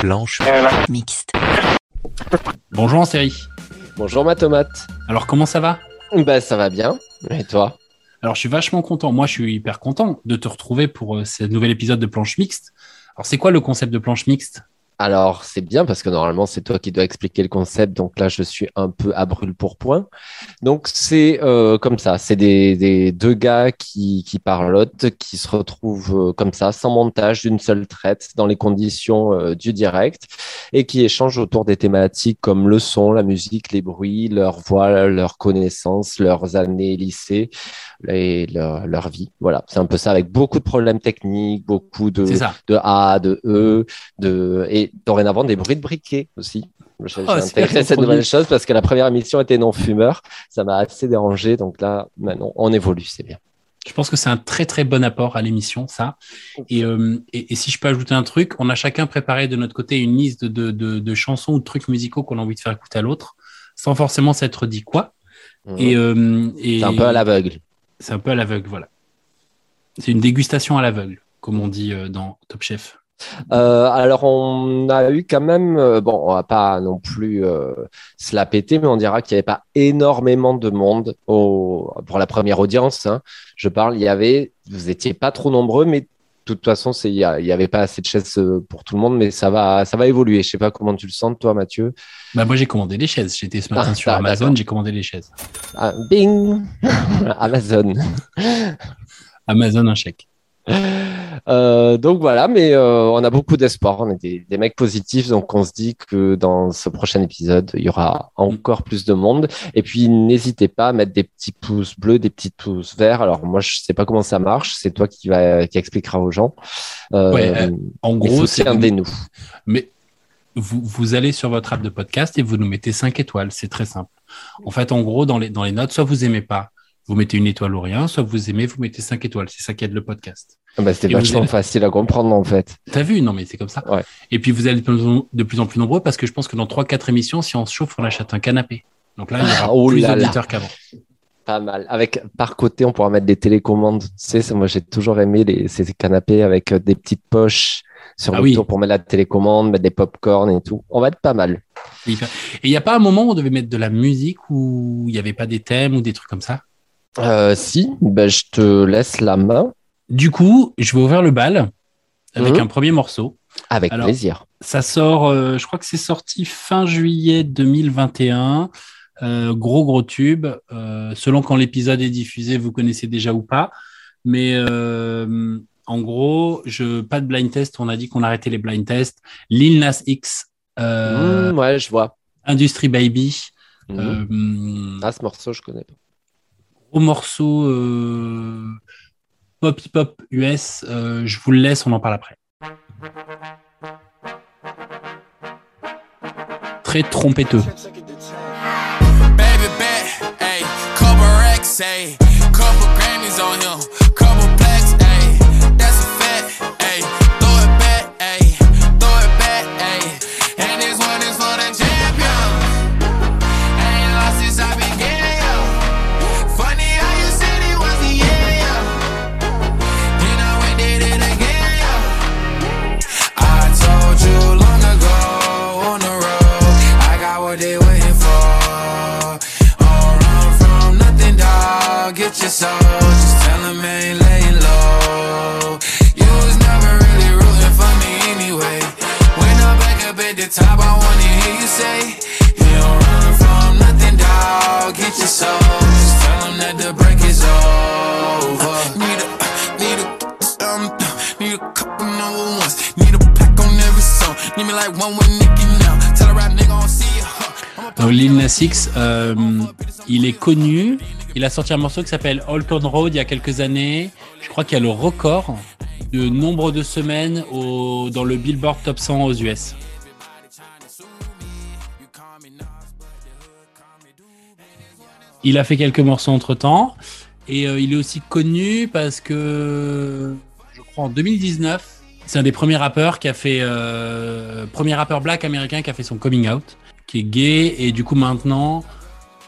Blanche mixte. Bonjour en série. Bonjour ma tomate. Alors comment ça va? Bah ça va bien. Et toi? Alors je suis vachement content. Moi je suis hyper content de te retrouver pour euh, ce nouvel épisode de Planche Mixte. Alors c'est quoi le concept de Planche Mixte? Alors c'est bien parce que normalement c'est toi qui dois expliquer le concept. Donc là je suis un peu à brûle pour point. Donc c'est euh, comme ça. C'est des, des deux gars qui, qui parlotent, qui se retrouvent euh, comme ça, sans montage, d'une seule traite, dans les conditions euh, du direct, et qui échangent autour des thématiques comme le son, la musique, les bruits, leur voix, leurs connaissances, leurs années lycée et leur, leur vie. Voilà, c'est un peu ça avec beaucoup de problèmes techniques, beaucoup de, de A, de E, de et dorénavant des bruits de briquet aussi. J'ai Oh, c'est intégré cette nouvelle chose parce que la première émission était non fumeur, ça m'a assez dérangé. Donc là, maintenant, on évolue, c'est bien. Je pense que c'est un très très bon apport à l'émission, ça. Et, euh, et, et si je peux ajouter un truc, on a chacun préparé de notre côté une liste de, de, de chansons ou de trucs musicaux qu'on a envie de faire écouter à l'autre, sans forcément s'être dit quoi. Et, euh, et c'est un peu à l'aveugle. C'est un peu à l'aveugle, voilà. C'est une dégustation à l'aveugle, comme on dit euh, dans Top Chef. Euh, alors, on a eu quand même, euh, bon, on va pas non plus euh, se la péter, mais on dira qu'il n'y avait pas énormément de monde au, pour la première audience. hein. Je parle, il y avait, vous étiez pas trop nombreux, mais de toute façon, il y, a- il y avait pas assez de chaises pour tout le monde, mais ça va, ça va évoluer. Je sais pas comment tu le sens, toi, Mathieu. Bah, moi, j'ai commandé les chaises. J'étais ce matin Ah, sur ah, Amazon, j'ai commandé les chaises. Ah, bing, Amazon. Amazon, un chèque. Euh, donc voilà, mais euh, on a beaucoup d'espoir. On est des, des mecs positifs, donc on se dit que dans ce prochain épisode, il y aura encore plus de monde. Et puis n'hésitez pas à mettre des petits pouces bleus, des petits pouces verts. Alors moi, je sais pas comment ça marche. C'est toi qui va qui expliquera aux gens. Euh, Ouais, En gros, c'est soutiendez-nous. Mais vous, vous allez sur votre app de podcast et vous nous mettez 5 étoiles. C'est très simple. En fait, en gros, dans les, dans les notes, soit vous aimez pas, vous mettez une étoile ou rien, soit vous aimez, vous mettez 5 étoiles. C'est ça qui aide le podcast. Ah bah, C'était vachement avez- facile à comprendre en fait. T'as vu Non, mais c'est comme ça. Ouais. Et puis, vous allez de plus en- de plus en plus nombreux parce que je pense que dans 3-4 émissions, si on se chauffe, on achète un canapé. Donc là, il y aura Ah, oh plus d'auditeurs qu'avant. Pas mal. Avec par côté, on pourra mettre des télécommandes. Tu sais, moi j'ai toujours aimé les, ces canapés avec euh, des petites poches sur Ah le oui. tour pour mettre la télécommande, mettre des pop-corn et tout. On va être pas mal. Et il n'y a pas un moment où on devait mettre de la musique où il n'y avait pas des thèmes ou des trucs comme ça? Euh, si, ben, je te laisse la main Du coup, je vais ouvrir le bal avec Mhm. un premier morceau. avec Alors, plaisir. Ça sort, euh, je crois que c'est sorti fin juillet 2021. Euh, gros gros tube. Euh, selon quand l'épisode est diffusé, vous connaissez déjà ou pas. Mais en gros, je pas de blind test. On a dit qu'on arrêtait les blind tests. Lil Nas X, Mmh, ouais, je vois. Industry Baby. Mmh. Ah, ce morceau, je connais pas. gros morceau pop hip hop US. Euh, je vous le laisse, on en parle après. Très trompetteux. At the top, I wanna hear you say, You don't run from nothing, dog. Get your soul, just tell them that the break is over. Need a, need a, um, need a couple number ones. Need a pack on every song. Need me like one with Nicky now. Tell a rap nigga on see ya. huh. I'm a Donc, Lil Nas X, euh, il est connu. Il a sorti un morceau qui s'appelle Old Town Road il y a quelques années. Je crois qu'il y a le record de nombre de semaines au, dans le Billboard Top 100 aux US. Il a fait quelques morceaux entre temps. Et euh, il est aussi connu parce que, je crois en 2019, c'est un des premiers rappeurs qui a fait, euh, premier rappeur black américain qui a fait son coming out, qui est gay. Et du coup, maintenant,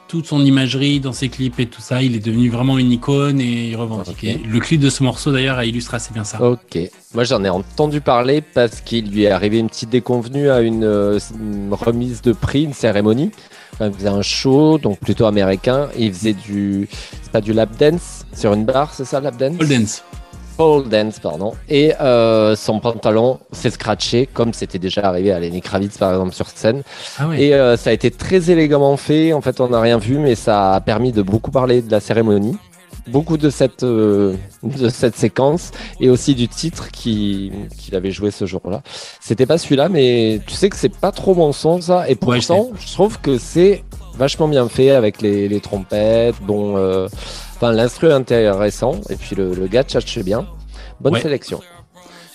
toute son imagerie dans ses clips et tout ça. Il est devenu vraiment une icône et il revendiquait. Le clip de ce morceau d'ailleurs a illustré assez bien ça. Ok. Moi j'en ai entendu parler parce qu'il lui est arrivé une petite déconvenue à une, euh, une remise de prix, une cérémonie. Enfin, il faisait un show, donc plutôt américain. Il faisait du. C'est pas du lap dance sur une barre, c'est ça, lap dance? Pole dance. Pole dance, pardon. Et euh, son pantalon s'est scratché, comme c'était déjà arrivé à Lenny Kravitz, par exemple, sur scène. Ah ouais. Et euh, ça a été très élégamment fait. En fait, on n'a rien vu, mais ça a permis de beaucoup parler de la cérémonie, beaucoup de cette, euh, de cette séquence et aussi du titre qui- qu'il avait joué ce jour-là. C'était pas celui-là, mais tu sais que c'est pas trop mon son, ça. Et Ouais, pourtant, je trouve que c'est vachement bien fait avec les, les trompettes. Bon, euh, enfin, l'instru intéressant et puis le, le gars tchatche bien. Bonne Ouais. sélection.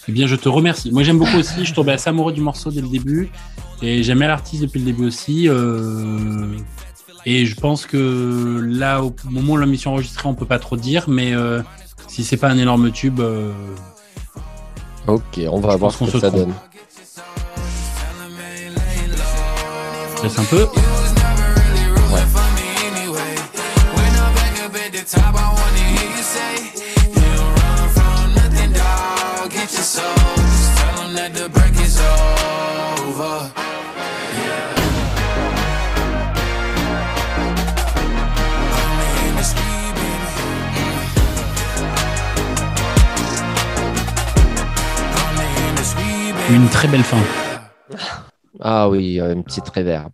Eh bien, je te remercie. Moi, j'aime beaucoup aussi. Je tombais assez amoureux du morceau dès le début. Et j'aimais l'artiste depuis le début aussi. euh, Et je pense que là, au moment où la mission est enregistrée, on peut pas trop dire. Mais euh, si c'est pas un énorme tube, euh, Ok, on va voir ce que se ça trompe. donne. laisse un peu. Une très belle fin. Ah oui, euh, une petite réverb.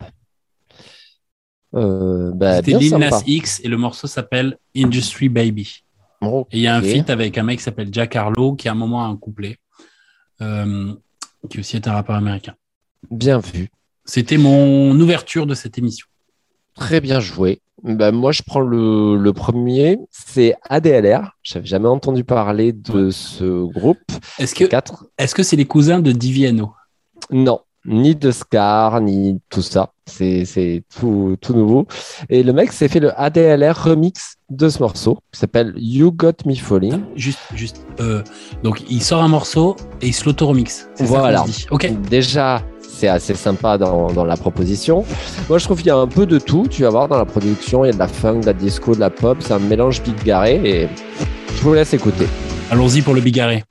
Euh, bah, C'était Lil. Nas X et le morceau s'appelle Industry Baby. Et il y a un feat avec un mec qui s'appelle Jack Harlow qui à un moment a un couplet, euh, qui aussi est un rappeur américain. Bien vu. C'était mon ouverture de cette émission. Très bien joué. Bah, moi, je prends le, le premier. C'est ADLR. J'avais jamais entendu parler de ce groupe. Est-ce que c'est les cousins de Diviano? Non, ni de Scar, ni tout ça. C'est tout, tout nouveau. Et le mec s'est fait le ADLR remix de ce morceau qui s'appelle You Got Me Falling. Juste, juste. euh, donc il sort un morceau et il se l'auto-remix. Ça Voilà. qu'on se dit. Ok. Déjà, c'est assez sympa dans, dans la proposition. Moi, je trouve qu'il y a un peu de tout. Tu vas voir dans la production, il y a de la funk, de la disco, de la pop. C'est un mélange bigarré et je vous laisse écouter. Allons-y pour le bigarré.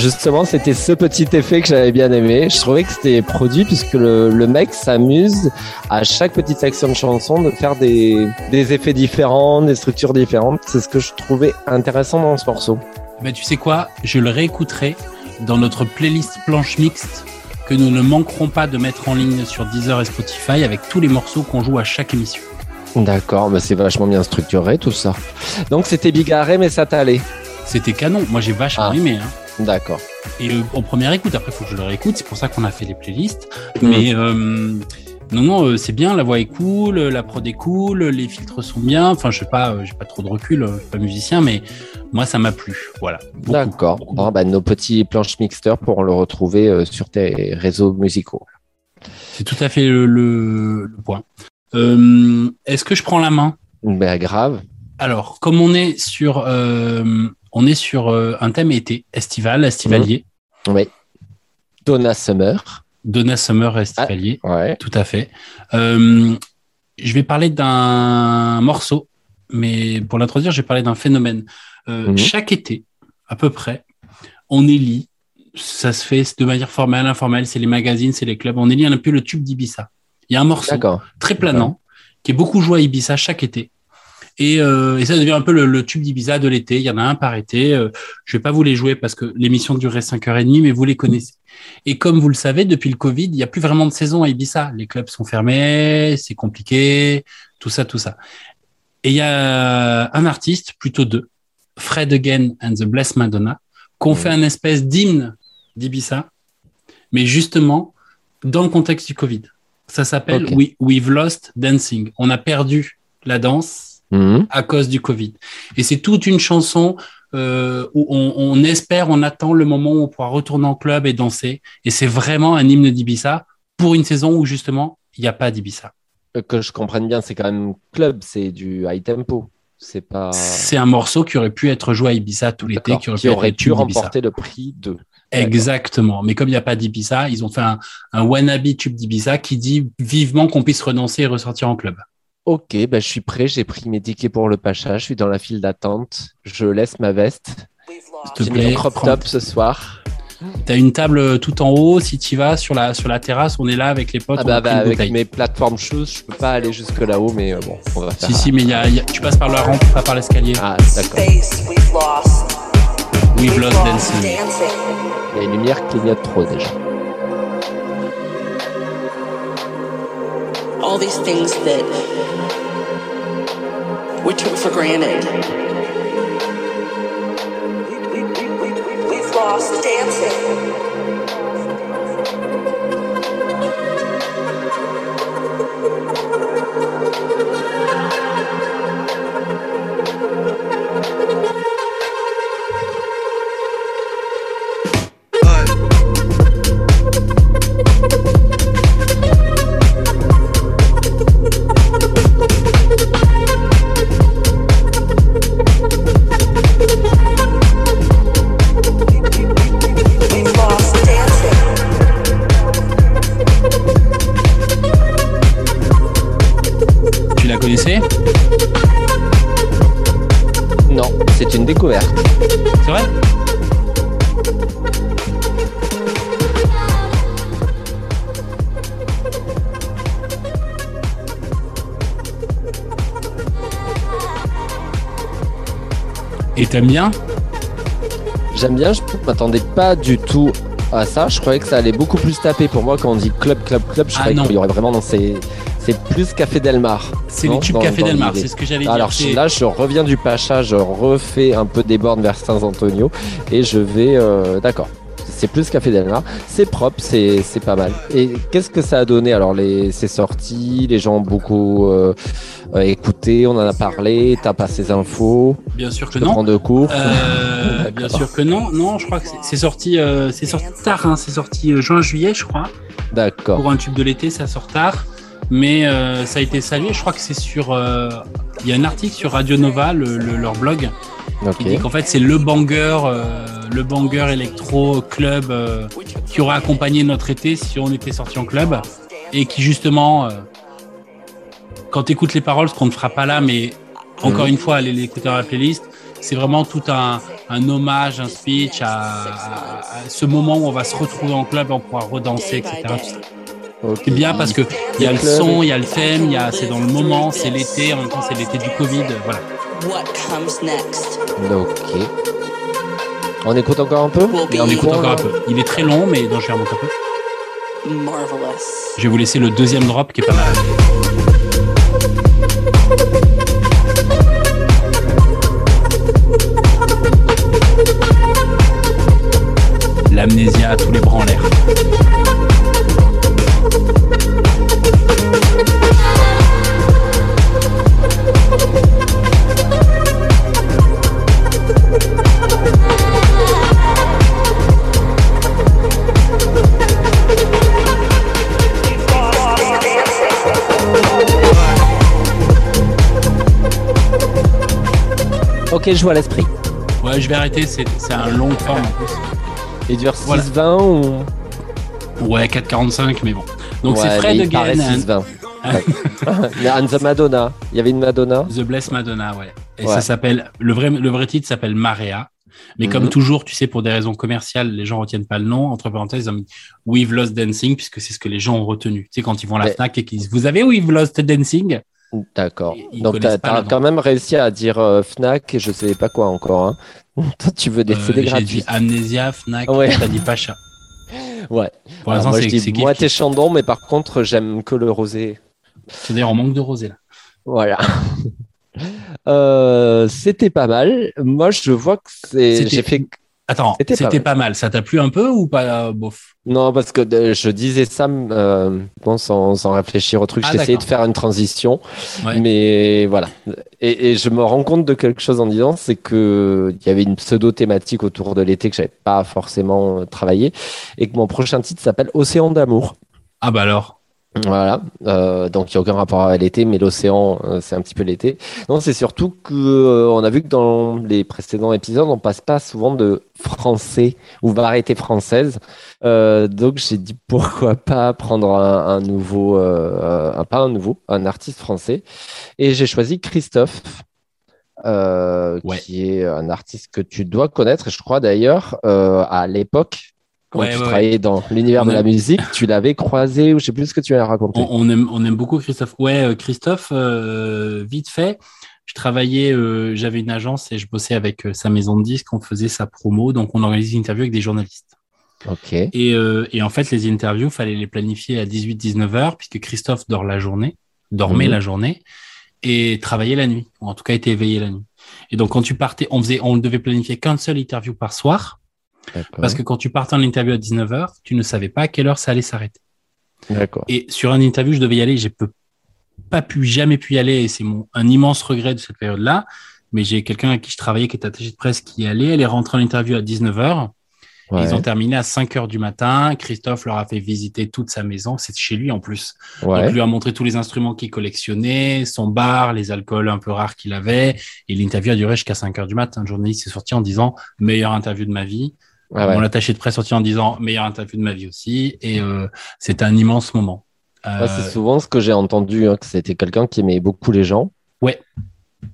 Justement, c'était ce petit effet que j'avais bien aimé. Je trouvais que c'était produit puisque le, le mec s'amuse à chaque petite section de chanson de faire des, des effets différents, des structures différentes. C'est ce que je trouvais intéressant dans ce morceau. Ben, tu sais quoi? Je le réécouterai dans notre playlist planche mixte que nous ne manquerons pas de mettre en ligne sur Deezer et Spotify avec tous les morceaux qu'on joue à chaque émission. D'accord, mais c'est vachement bien structuré tout ça. Donc c'était bigarré, mais ça t'allait. C'était canon. Moi, j'ai vachement Ah. aimé. Hein. D'accord. Et euh, en première écoute, après, il faut que je le réécoute. C'est pour ça qu'on a fait les playlists. Mais euh, Non, non, euh, c'est bien, la voix est cool, la prod est cool, les filtres sont bien. Enfin, je sais pas, euh, j'ai pas trop de recul, je suis pas musicien, mais moi, ça m'a plu. Voilà. D'accord. Bon, bah, nos petits planches mixteurs pour le retrouver sur tes réseaux musicaux. C'est tout à fait le, le- le point. Euh, Est-ce que je prends la main? Bah, grave. Alors, comme on est sur, euh, on est sur euh, un thème été, estival, estivalier, Oui. Donna Summer. Donna Summer estivalier, Ouais. tout à fait. Euh, je vais parler d'un morceau, mais pour l'introduire, je vais parler d'un phénomène. Euh, Mhm. Chaque été, à peu près, on élit, ça se fait de manière formelle, informelle, c'est les magazines, c'est les clubs, on élit un peu le tube d'Ibiza. Il y a un morceau très planant, qui est beaucoup joué à Ibiza chaque été. Et, euh, et ça devient un peu le, le tube d'Ibiza de l'été. Il y en a un par été. Euh, je vais pas vous les jouer parce que l'émission durait 5h30, mais vous les connaissez. Et comme vous le savez, depuis le Covid, il n'y a plus vraiment de saison à Ibiza. Les clubs sont fermés, c'est compliqué, tout ça, tout ça. Et il y a un artiste, plutôt deux, Fred Again and the Blessed Madonna, qu'on fait un espèce d'hymne d'Ibiza, mais justement dans le contexte du Covid. Ça s'appelle. We- We've Lost Dancing. On a perdu la danse Mhm. à cause du Covid. Et c'est toute une chanson euh, où on, on espère, on attend le moment où on pourra retourner en club et danser. Et c'est vraiment un hymne d'Ibiza pour une saison où justement il n'y a pas d'Ibiza. Euh, Que je comprenne bien, c'est quand même club, c'est du high tempo. C'est pas. C'est un morceau qui aurait pu être joué à Ibiza tout l'été, qui aurait qui pu aurait le pu remporter le prix de. Exactement. Mais comme il n'y a pas d'Ibiza, ils ont fait un, un wannabe tube d'Ibiza qui dit vivement qu'on puisse renoncer et ressortir en club. Ok, bah, je suis prêt, j'ai pris mes tickets pour le Pacha, je suis dans la file d'attente, je laisse ma veste. S'il te J'ai mis plaît, le crop top ce soir. T'as une table tout en haut. Si tu vas sur la, sur la terrasse, on est là avec les potes. Ah bah, bah, avec bouteille. mes plateformes choses, je peux pas aller jusque là-haut, mais euh, bon, on va faire. Si, si, mais il y a, il y a- tu passes par la rampe, pas par l'escalier. Ah, d'accord. We've lost. Dancing. Il y a une lumière qui clignote trop déjà. All these things that we took for granted. We- we- we- we- We've lost dancing. T'aimes bien J'aime bien, je ne m'attendais pas du tout à ça. Je croyais que ça allait beaucoup plus taper pour moi quand on dit club, club, club. Je Ah, croyais qu'il y aurait vraiment dans ces. C'est plus Café Delmar. C'est les tubes Café Delmar, l'idée. c'est ce que j'allais dire. Alors là, je reviens du Pacha, je refais un peu des bornes vers Saint-Antonio et je vais. euh, D'accord. C'est plus Café Delmar. C'est propre, c'est pas mal. Et qu'est-ce que ça a donné? Alors, les... c'est sorti, les gens ont beaucoup euh, euh, écouté, on en a parlé, t'as pas ces infos, Bien sûr que je non. prends de cours. Euh, bien sûr que non. Non, je crois que c'est- sorti, euh, c'est sorti tard. Hein, c'est sorti euh, juin-juillet, je crois. D'accord. Pour un tube de l'été, ça sort tard. Mais euh, ça a été salué. Je crois que c'est sur. Il y a un article sur Radio Nova, le- le- leur blog, Ok. qui dit qu'en fait c'est le banger, le banger électro club qui aurait accompagné notre été si on était sorti en club et qui justement, quand tu écoutes les paroles, ce qu'on ne fera pas là, mais encore une fois, allez l'écouter dans la playlist. C'est vraiment tout un, un hommage, un speech à, à- à ce moment où on va se retrouver en club, on pourra redanser, etc. C'est bien parce que il y a le son, il y a le thème, il y a c'est dans le moment, c'est l'été, en même temps c'est l'été du Covid, voilà. What comes next? Ok. On écoute encore un peu? Et on écoute encore un peu. Il est très long, mais non, je vais remonter un peu. marvelous. Je vais vous laisser le deuxième drop qui est pas mal. à tous les bras en l'air. Ok, je vois l'esprit. Ouais, je vais arrêter, c'est un long temps. en plus. Il dure Voilà. 6-20 ou? Ouais, 4,45, mais bon. Donc Ouais, c'est Fred again, 6-20. Ouais. Mais and the Madonna. Il y avait une Madonna. The Blessed Madonna, ouais. Et Ouais. ça s'appelle, le vrai, le vrai titre s'appelle Marea. Mais Mhm. comme toujours, tu sais, pour des raisons commerciales, les gens retiennent pas le nom. Entre parenthèses, ils ont mis We've Lost Dancing, puisque c'est ce que les gens ont retenu. Tu sais, quand ils vont à la Mais- Fnac et qu'ils disent, vous avez We've Lost Dancing? D'accord. Donc t'as le nom. quand même réussi à dire euh, Fnac et je sais pas quoi encore. Hein. Toi, tu veux des Euh, CD J'ai gratuits. dit Amnesia, Fnac, Ouais. t'as dit Pacha. Ouais. Pour l'instant, moi, c'est moitié kiff. Chandon, mais par contre, j'aime que le rosé. C'est d'ailleurs, on manque de rosé, là. Voilà. Euh, c'était pas mal. Moi, je vois que c'est. J'ai fait. Attends, C'était pas pas mal. Ça t'a plu un peu ou pas, euh, bof? Non, parce que euh, je disais ça euh, bon, sans, sans réfléchir au truc. Ah, J'essayais de faire une transition. Ouais. Mais voilà. Et, et je me rends compte de quelque chose en disant, c'est que il y avait une pseudo-thématique autour de l'été que j'avais pas forcément euh, travaillé et que mon prochain titre s'appelle Océan d'amour. Ah, bah alors. Voilà, euh, donc il n'y a aucun rapport avec l'été, mais l'océan, euh, c'est un petit peu l'été. Non, c'est surtout que euh, on a vu que dans les précédents épisodes, on passe pas souvent de français ou variété française. Euh, donc j'ai dit pourquoi pas prendre un, un nouveau, un, pas un nouveau, un artiste français. Et j'ai choisi Christophe, Ouais. qui est un artiste que tu dois connaître. Et je crois d'ailleurs à l'époque. Quand Ouais, tu ouais, travaillais dans l'univers de la musique, tu l'avais croisé ou je sais plus ce que tu as raconté. On, on aime, on aime beaucoup Christophe. Ouais, euh, Christophe, euh, vite fait, je travaillais, euh, j'avais une agence et je bossais avec euh, sa maison de disques, on faisait sa promo, donc on organisait des interviews avec des journalistes. Ok. Et, euh, et en fait, les interviews, fallait les planifier à 18-19 heures, puisque Christophe dort la journée, dormait Mhm. la journée, et travaillait la nuit, ou en tout cas était éveillé la nuit. Et donc quand tu partais, on faisait, on ne devait planifier qu'un seul interview par soir. Parce que quand tu partais en interview à 19 heures, tu ne savais pas à quelle heure ça allait s'arrêter. D'accord. Et sur un interview, je devais y aller. J'ai peu- pas pu, jamais pu y aller. Et c'est mon, un immense regret de cette période-là. Mais j'ai quelqu'un avec qui je travaillais, qui est attaché de presse, qui y allait. Elle est rentrée en interview à 19h. Ouais. Ils ont terminé à 5 heures du matin. Christophe leur a fait visiter toute sa maison. C'est chez lui en plus. Donc, Ouais. il lui a montré tous les instruments qu'il collectionnait, son bar, les alcools un peu rares qu'il avait. Et l'interview a duré jusqu'à 5 heures du matin. Un journaliste est sorti en disant meilleure interview de ma vie. Ah ouais. Mon attaché de presse sorti en disant meilleure interview de ma vie aussi. Et euh, c'était un immense moment. Euh, Ouais, c'est souvent ce que j'ai entendu, hein, que c'était quelqu'un qui aimait beaucoup les gens. Ouais.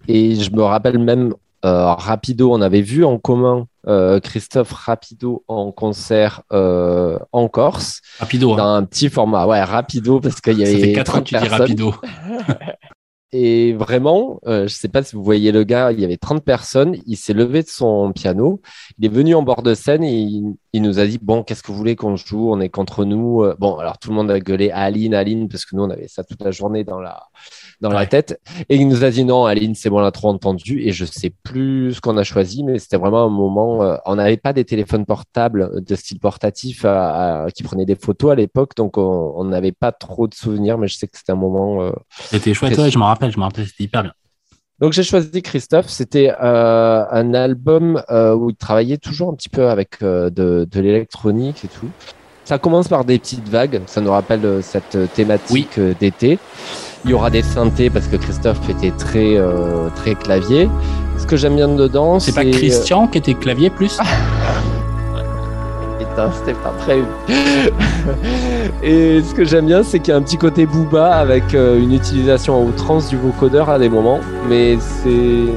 Et je me rappelle même euh, Rapido, on avait vu en commun euh, Christophe Rapido en concert en Corse, rapido. hein. dans un petit format. Ouais, Rapido, parce qu'il y Ça avait fait 4 ans 30 que tu dis rapido. Et vraiment, euh, je sais pas si vous voyez le gars, il y avait 30 personnes, il s'est levé de son piano, il est venu en bord de scène et il, il nous a dit, bon, qu'est-ce que vous voulez qu'on joue? On est contre nous. Euh, Bon, alors tout le monde a gueulé Aline, Aline, parce que nous, on avait ça toute la journée dans la, dans la tête. Et il nous a dit, non, Aline, c'est bon, on l'a trop entendu. Et je sais plus ce qu'on a choisi, mais c'était vraiment un moment, euh, on n'avait pas des téléphones portables de style portatif à- à- qui prenaient des photos à l'époque, donc on n'avait pas trop de souvenirs, mais je sais que c'était un moment... euh, C'était chouette, ouais, je me rappelle, je me rappelle, c'était hyper bien. Donc j'ai choisi Christophe. C'était euh, un album euh, où il travaillait toujours un petit peu avec euh, de, de l'électronique et tout. Ça commence par des petites vagues. Ça nous rappelle euh, cette euh, thématique euh, d'été. Il y aura des synthés parce que Christophe était très très très clavier. Ce que j'aime bien dedans, C'est pas Christian qui était clavier plus? euh, Putain, c'était pas prévu. Et ce que j'aime bien, c'est qu'il y a un petit côté booba avec euh, une utilisation à outrance du vocodeur à des moments, mais c'est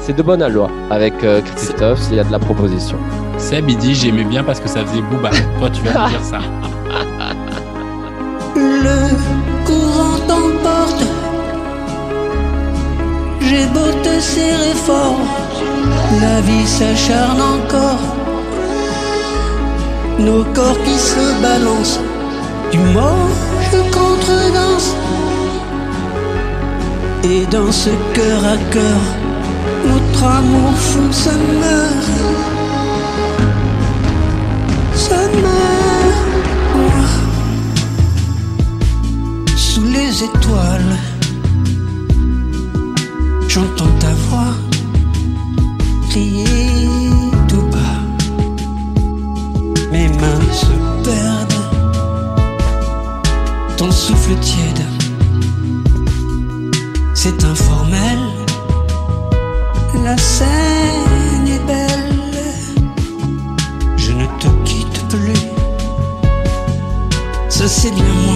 c'est de bonne alloi avec euh, Christophe. Il y a de la proposition. Seb, il dit j'aimais bien parce que ça faisait booba. Toi, tu vas me dire ça. Le courant t'emporte. J'ai beau te serrer fort, la vie s'acharne encore. Nos corps qui se balancent, du mort je contredanse. Et dans ce cœur à cœur, notre amour fou se meurt. Se meurt. Sous les étoiles, j'entends ta voix crier mes mains se perdent. Ton souffle tiède, c'est informel. La scène est belle, je ne te quitte plus. Ça c'est bien.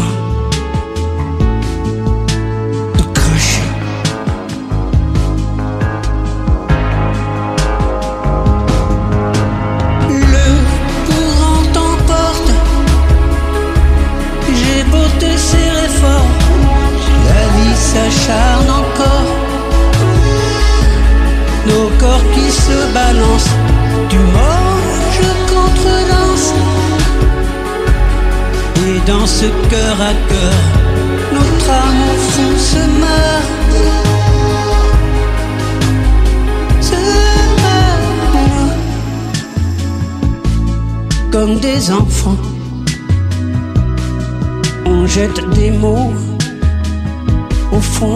Enfants, on jette des mots au fond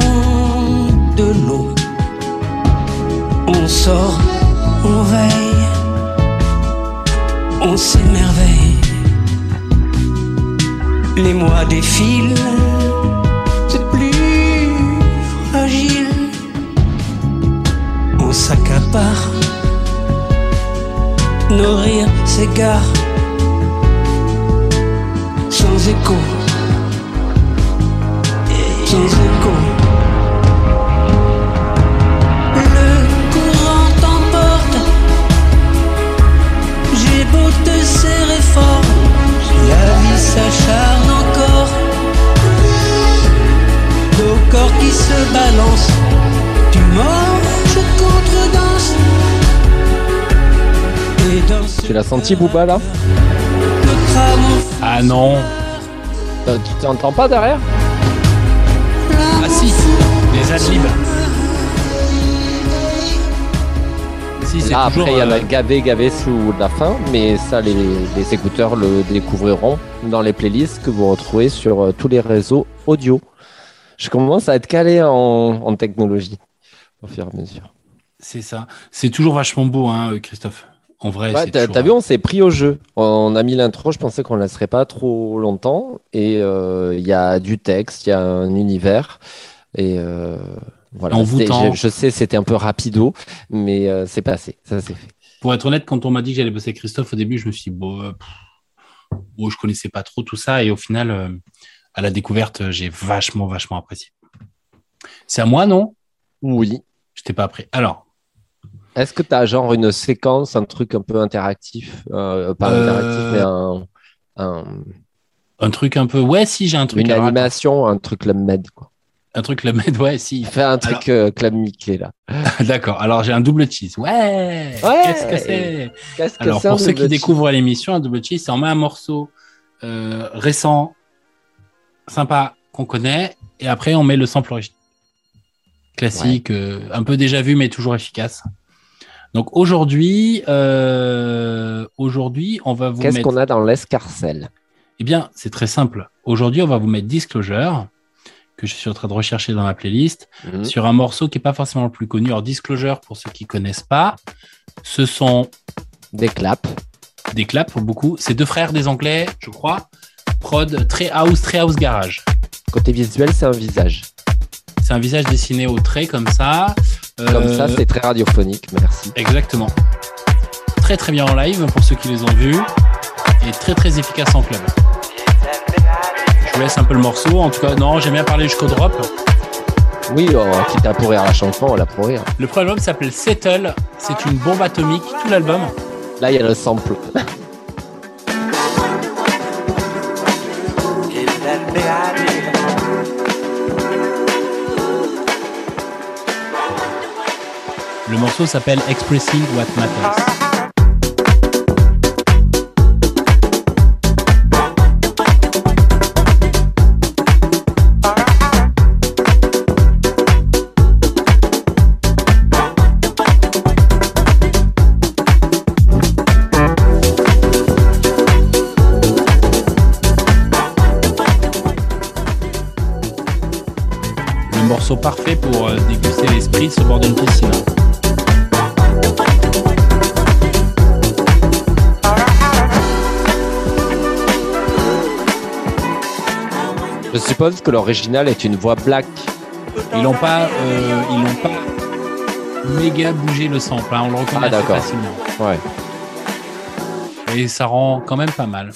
de l'eau. On sort, on veille, on s'émerveille. Les mois défilent, c'est plus fragile. On s'accapare, nos rires s'égarent écho, sans écho. Le courant t'emporte, j'ai beau te serrer fort, la vie s'acharne encore. Nos corps qui se balancent, tu manges, je contredanse. Et dans ce Tu l'as senti, Booba, là? Ah non. Euh, Tu t'entends pas derrière Ah si, les adlibs. Si, Là, toujours, après, il y en a euh, gavé, gavé sous la fin, mais ça, les, les écouteurs le découvriront dans les playlists que vous retrouvez sur euh, tous les réseaux audio. Je commence à être calé en, en technologie au fur et à mesure. C'est ça. C'est toujours vachement beau, hein, Christophe. En vrai, Ouais, c'est t'as toujours- vu, on s'est pris au jeu. On a mis l'intro, je pensais qu'on ne laisserait pas trop longtemps. Et euh, il y a du texte, il y a un univers. Et euh, voilà. Je, je sais, c'était un peu rapido, mais euh, c'est passé. Ça s'est fait. Pour être honnête, quand on m'a dit que j'allais bosser avec Christophe au début, je me suis dit, bon, euh, pff, bon, je connaissais pas trop tout ça. Et au final, euh, à la découverte, j'ai vachement, vachement apprécié. C'est à moi, non? Oui. Je t'ai pas appris. Alors, Est-ce que tu as genre une séquence, un truc un peu interactif euh, Pas Euh, interactif, mais un, un- un truc un peu. Ouais, si, j'ai un truc. une Alors, animation, un truc Club Med. Quoi. Un truc, le med, ouais, si. Fais un truc euh, Club Mickey là. D'accord. Alors, j'ai un double cheese. Ouais, Ouais. Qu'est-ce que c'est Alors, pour ceux qui découvrent l'émission, un double cheese, c'est on met un morceau récent, sympa, qu'on connaît, et après, on met le sample original. Classique, euh, un peu déjà vu, mais toujours efficace. Donc, aujourd'hui, euh, aujourd'hui, on va vous Qu'est-ce mettre. qu'on a dans l'escarcelle? Eh bien, c'est très simple. Aujourd'hui, on va vous mettre Disclosure, que je suis en train de rechercher dans la playlist, Mhm. sur un morceau qui n'est pas forcément le plus connu. Alors, Disclosure, pour ceux qui connaissent pas, ce sont Des claps. des claps pour beaucoup. C'est deux frères des Anglais, je crois. Prod très house, très house garage. Côté visuel, c'est un visage. C'est un visage dessiné au trait comme ça. Comme Euh, ça, c'est très radiophonique. Merci. Exactement. Très très bien en live pour ceux qui les ont vus et très très efficace en club. Je vous laisse un peu le morceau. En tout cas, non, j'aime bien parler jusqu'au drop. Oui, oh, quitte à pourrir la chanson, on la pourrir. Le premier album s'appelle Settle. C'est une bombe atomique, tout l'album. Là, il y a le sample. Le morceau s'appelle Expressing What Matters. Morceau parfait pour euh, déguster l'esprit au bord d'une piscine. Je suppose que l'original est une voix black. Ils n'ont pas, euh, ils n'ont pas méga bougé le sample. hein, on le reconnaît Ah, assez facilement. Ouais. Et ça rend quand même pas mal.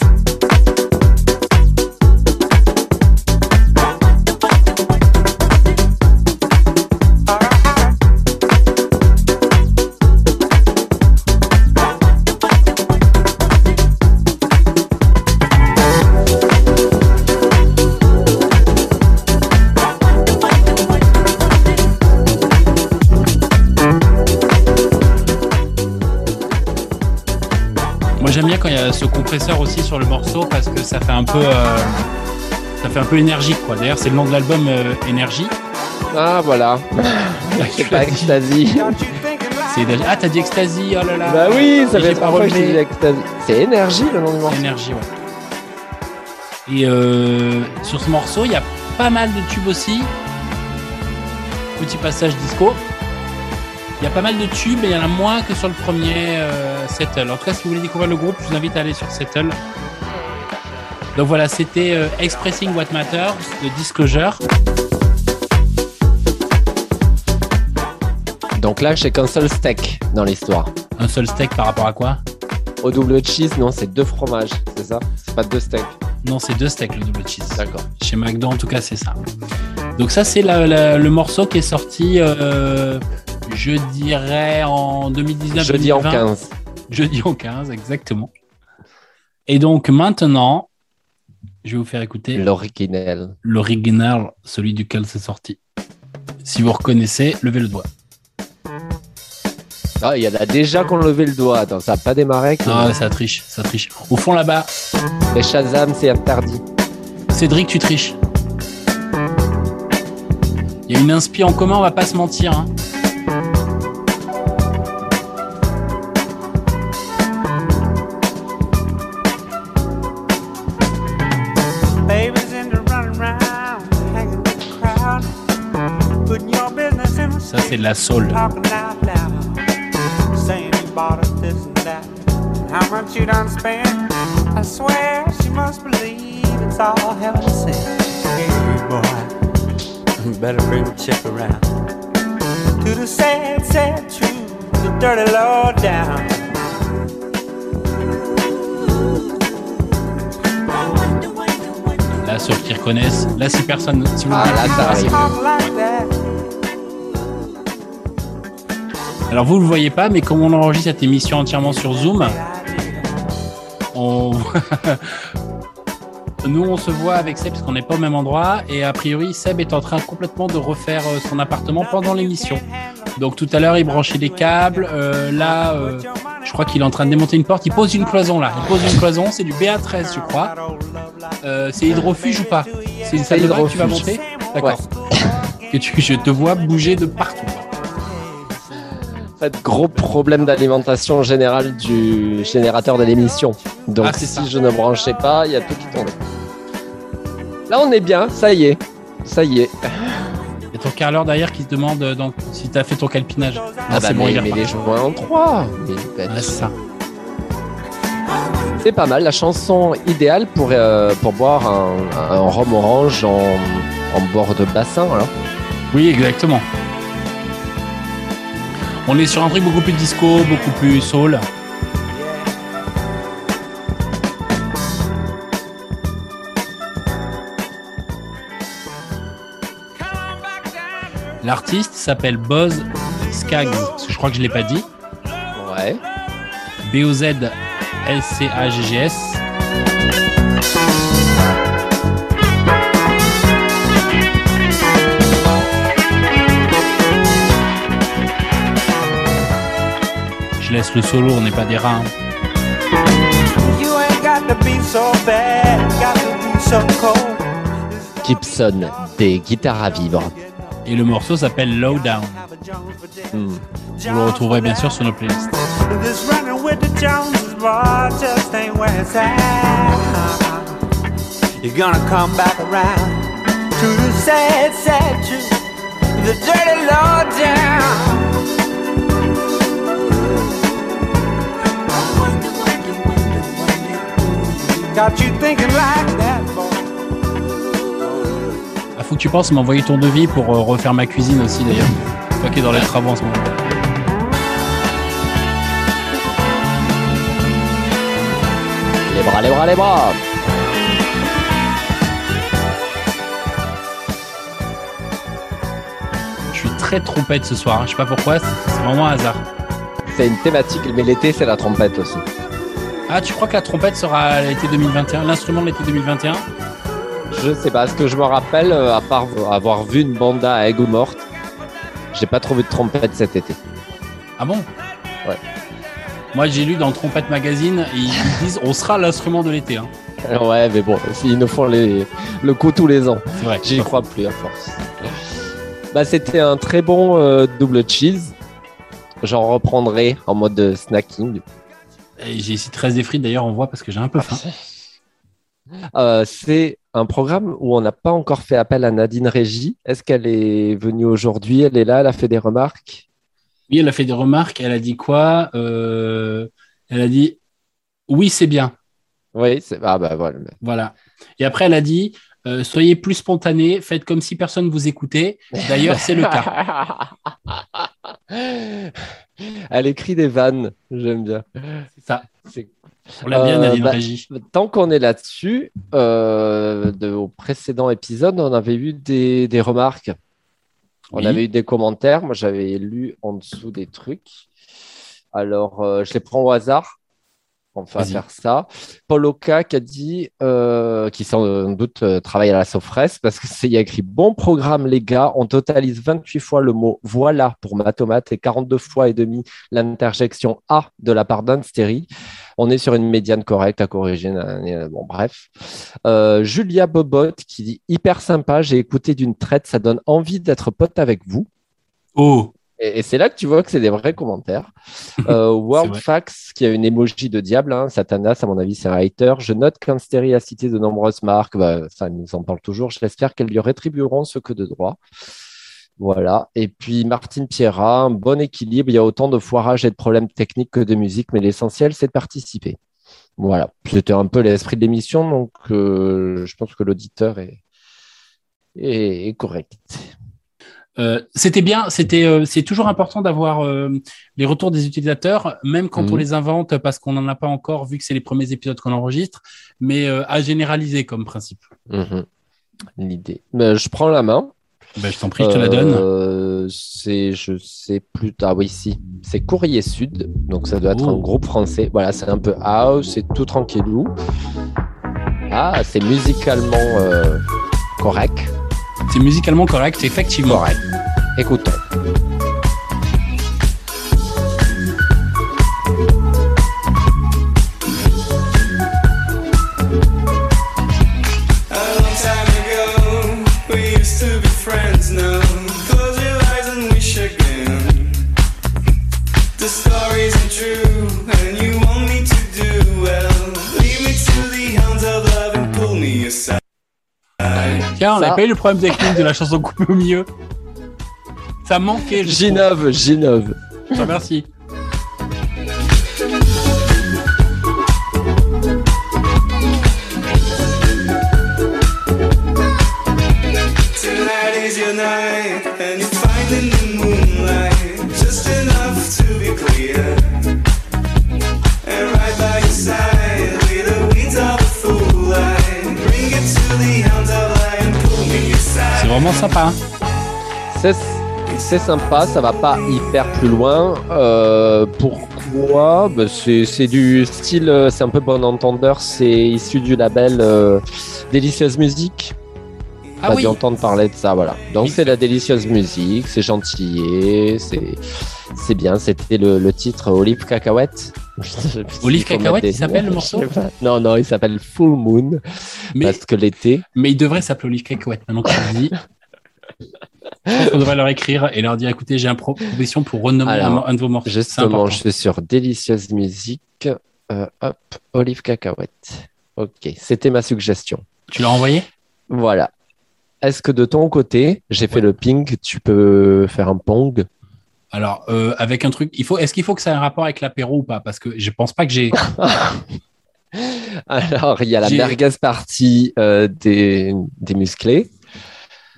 Ce compresseur aussi sur le morceau parce que ça fait un peu, euh, ça fait un peu énergique quoi. D'ailleurs c'est le nom de l'album euh, Énergie. Ah, voilà. C'est pas Ecstasy. Ah t'as dit Ecstasy oh là là. Bah oui, ça fait pas Ecstasy. C'est Énergie le nom du morceau. Énergie ouais. Et euh, sur ce morceau il y a pas mal de tubes aussi. Petit passage disco. Il y a pas mal de tubes et il y en a moins que sur le premier euh, Settle. En tout cas si vous voulez découvrir le groupe je vous invite à aller sur Settle. Donc voilà, c'était euh, Expressing What Matters de Disclosure. Donc là, j'ai qu'un seul steak dans l'histoire. Un seul steak par rapport à quoi? Au double cheese, non, c'est deux fromages, c'est ça? C'est pas deux steaks. Non, c'est deux steaks le double cheese. D'accord. Chez McDo, en tout cas, c'est ça. Donc ça, c'est le morceau qui est sorti, euh, je dirais, en 2019. Jeudi en 2020. 15. Jeudi en 15, exactement. Et donc maintenant, je vais vous faire écouter L'original. l'original, celui duquel c'est sorti. Si vous reconnaissez, levez le doigt. Ah, il y en a déjà qu'on levé le doigt. Attends, ça a pas démarré. Ah, ça triche, ça triche. Au fond là-bas, Les Shazam, c'est interdit. Cédric, tu triches. Il y a une inspi en commun, on va pas se mentir. hein. To see. Hey boy, better bring the chick around to the sad, sad truth, the dirty low down. Là, ceux qui reconnaissent. Là, si personne. Si vous Ah, là, ça arrive. Alors, vous ne le voyez pas, mais comme on enregistre cette émission entièrement sur Zoom, on. Nous, on se voit avec Seb parce qu'on n'est pas au même endroit. Et a priori, Seb est en train complètement de refaire euh, son appartement pendant l'émission. Donc, tout à l'heure, il branchait des câbles. Euh, là, euh, je crois qu'il est en train de démonter une porte. Il pose une cloison là. Il pose une cloison. C'est du BA13, je crois. Euh, c'est hydrofuge ou pas? C'est une salle de que tu vas monter? D'accord. Que tu, je te vois bouger de partout. Fait, gros problème d'alimentation générale du générateur de l'émission. Donc, Ah, si ça. je ne branchais pas, il y a tout qui tournait. Là, on est bien. Ça y est. Ça y est. Et ton carreleur derrière qui se demande euh, donc, si tu as fait ton calpinage. Non, Ah bah, c'est bon, mais, il est mais les joints en trois. Mais, Ouais, c'est ça. C'est pas mal, la chanson idéale pour, euh, pour boire un, un rhum orange en, en bord de bassin. Alors. Oui, exactement. On est sur un truc beaucoup plus disco, beaucoup plus soul. L'artiste s'appelle Boz Skaggs, parce que je crois que je l'ai pas dit. Ouais. B-O-Z-S-C-A-G-G-S. Je laisse le solo, on n'est pas des rats. You ain't got to be so bad, got to be so cold. Gibson, des guitares à vivre. Et le morceau s'appelle Low Down. Hmm. Vous le retrouverez bien sûr sur nos playlists. You're gonna come back around to the sad, sad truth, the dirty low down. Got you thinking like that, boy. Ah, faut que tu penses m'envoyer ton devis pour euh, refaire ma cuisine aussi d'ailleurs. Toi qui es dans les travaux en ce moment. Les bras, les bras, les bras. Je suis très trompette ce soir. hein. Je sais pas pourquoi, c'est c'est vraiment un hasard. C'est une thématique, mais l'été, c'est la trompette aussi. Ah, tu crois que la trompette sera l'été 2021, l'instrument de l'été 2021 Je sais pas, ce que je me rappelle, euh, à part avoir vu une banda à Aigues Morte, j'ai pas trouvé de trompette cet été. Ah bon? Ouais. Moi, j'ai lu dans Trompette Magazine, ils disent on sera l'instrument de l'été. Hein. Ouais, mais bon, ils nous font les... le coup tous les ans. J'y crois plus à force. Bah, c'était un très bon euh, double cheese. J'en reprendrai en mode euh, snacking. J'ai ici 13 des frites, d'ailleurs, on voit parce que j'ai un peu faim. Euh, c'est un programme où on n'a pas encore fait appel à Nadine Régie. Est-ce qu'elle est venue aujourd'hui? Elle est là, elle a fait des remarques? Oui, elle a fait des remarques. Elle a dit quoi? Euh, Elle a dit oui, c'est bien. Oui, c'est... Ah bah voilà. Voilà. Et après, elle a dit euh, soyez plus spontané, faites comme si personne vous écoutait. D'ailleurs, c'est le cas. Elle écrit des vannes, j'aime bien. C'est ça. C'est- On l'a bien, Euh, Nadine bah, Régie. Tant qu'on est là-dessus, euh, de- au précédent épisode, on avait eu des, des remarques. On Oui. avait eu des commentaires. Moi, j'avais lu en dessous des trucs. Alors, je les prends au hasard. On va faire ça. Paul Oka qui a dit, euh, qui sans doute euh, travaille à la Sofres, parce que c'est il y a écrit bon programme les gars. On totalise 28 fois le mot voilà pour ma tomate et 42 fois et demi l'interjection A de la part d'Ansteri. On est sur une médiane correcte à corriger. Bon, bref. Euh, Julia Bobot qui dit hyper sympa. J'ai écouté d'une traite. Ça donne envie d'être pote avec vous. Oh, Et, et c'est là que tu vois que c'est des vrais commentaires. Euh, Worldfax, qui a une emoji de diable, hein, Satanas, à mon avis, c'est un hater. Je note qu'Insteri a cité de nombreuses marques. Bah, ça nous en parle toujours. J'espère qu'elles lui rétribueront ce que de droit. Voilà. Et puis Martine Pierra, un bon équilibre. Il y a autant de foirage et de problèmes techniques que de musique, mais l'essentiel, c'est de participer. Voilà. C'était un peu l'esprit de l'émission, donc euh, je pense que l'auditeur est, est, est correct. Euh, c'était bien, c'était, euh, c'est toujours important d'avoir euh, les retours des utilisateurs, même quand Mhm. on les invente, parce qu'on n'en a pas encore vu que c'est les premiers épisodes qu'on enregistre, mais à généraliser comme principe. Mhm. L'idée. Mais je prends la main. Ben, je t'en prie, je te la donne. C'est, je sais plus tard. Oui, si. C'est Courrier Sud. Donc, ça doit être Oh. un groupe français. Voilà, c'est un peu house, c'est tout tranquillou. Ah, c'est musicalement correct. C'est musicalement correct, effectivement. Correct. Écoutons. Tiens, on n'a pas eu le problème technique de la chanson coupée au milieu. Ça manquait. Ginov, Ginov. Je te remercie. Tonight vraiment sympa. hein. C'est, sympa, ça va pas hyper plus loin. Euh, pourquoi? Bah, c'est, c'est du style, euh, c'est un peu bon entendeur, c'est issu du label euh, Délicieuse Musique. Ah T'as oui. dû entendre parler de ça, voilà. Donc c'est la délicieuse musique, c'est gentillé, c'est c'est bien. C'était le, le titre Olive Cacahuète. Olive Cacahuète, il s'appelle, le morceau? Non, non, il s'appelle Full Moon Mais, parce que l'été. mais il devrait s'appeler Olive Cacahuète maintenant que tu le dis. Qu'on devrait leur écrire et leur dire écoutez, j'ai une pro- proposition pour renommer Alors, un, de vos morceaux. Justement, je suis sur délicieuse musique. Euh, hop, Olive Cacahuète. Ok, c'était ma suggestion. Tu l'as envoyé? Voilà. Est-ce que de ton côté, j'ai fait le ping, tu peux faire un pong? Alors, euh, avec un truc, il faut, est-ce qu'il faut que ça ait un rapport avec l'apéro ou pas? Parce que je pense pas que j'ai. Alors, il y a la merguez partie euh, des, des musclés.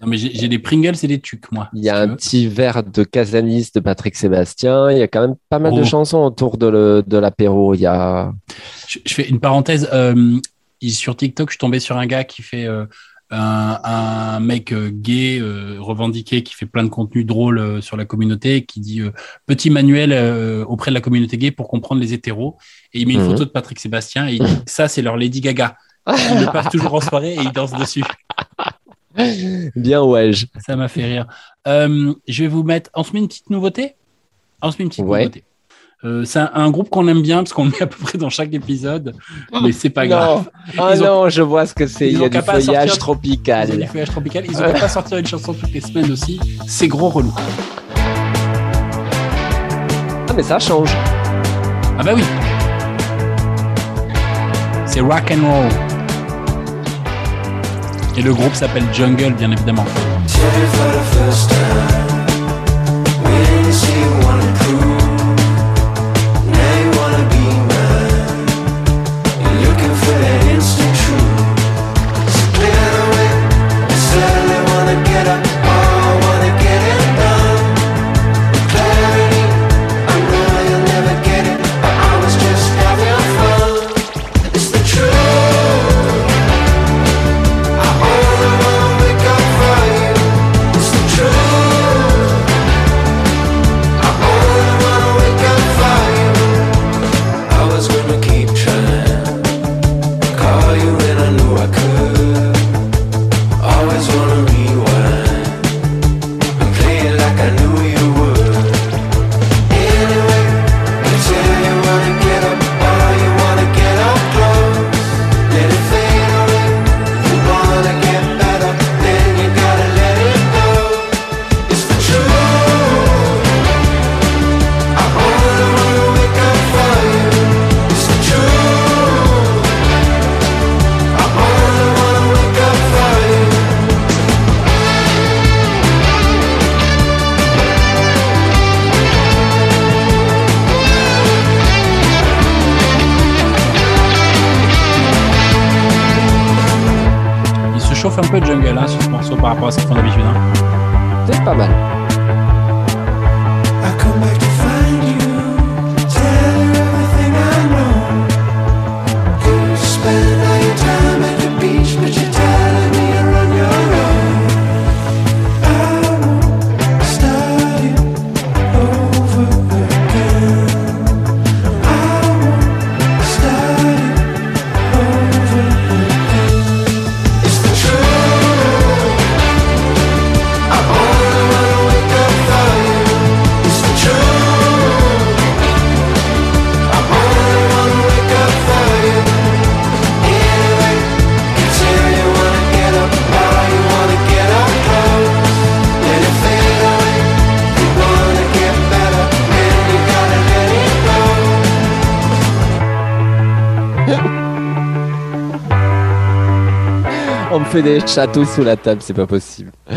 Non, mais j'ai des Pringles et des tucs, moi. Il y a un veux. petit verre de Casanis de Patrick Sébastien. Il y a quand même pas mal de Oh. chansons autour de, l'apéro. Il y a. Je, je fais une parenthèse. euh, sur TikTok, je suis tombé sur un gars qui fait un, un mec euh, gay euh, revendiqué qui fait plein de contenus drôles euh, sur la communauté, qui dit petit manuel auprès de la communauté gay pour comprendre les hétéros. Et il met une Mhm. photo de Patrick Sébastien et il dit ça, c'est leur Lady Gaga. Ils le passent toujours en soirée et ils dansent dessus. Bien, ouais. Ça m'a fait rire. Euh, je vais vous mettre. On se met une petite nouveauté? On se met une petite Ouais. nouveauté. Euh, c'est un, un groupe qu'on aime bien parce qu'on le met à peu près dans chaque épisode, mais c'est pas grave. Non. Ah ont- non, je vois ce que c'est. ils Il y ont a du feuillage sortir- tropical. Du feuillage tropical. Ils ont pas sortir une chanson toutes les semaines aussi. C'est gros relou. Ah, mais ça change. Ah bah oui. C'est rock and roll. Et le groupe s'appelle Jungle, bien évidemment. Fait des châteaux sous la table, c'est pas possible.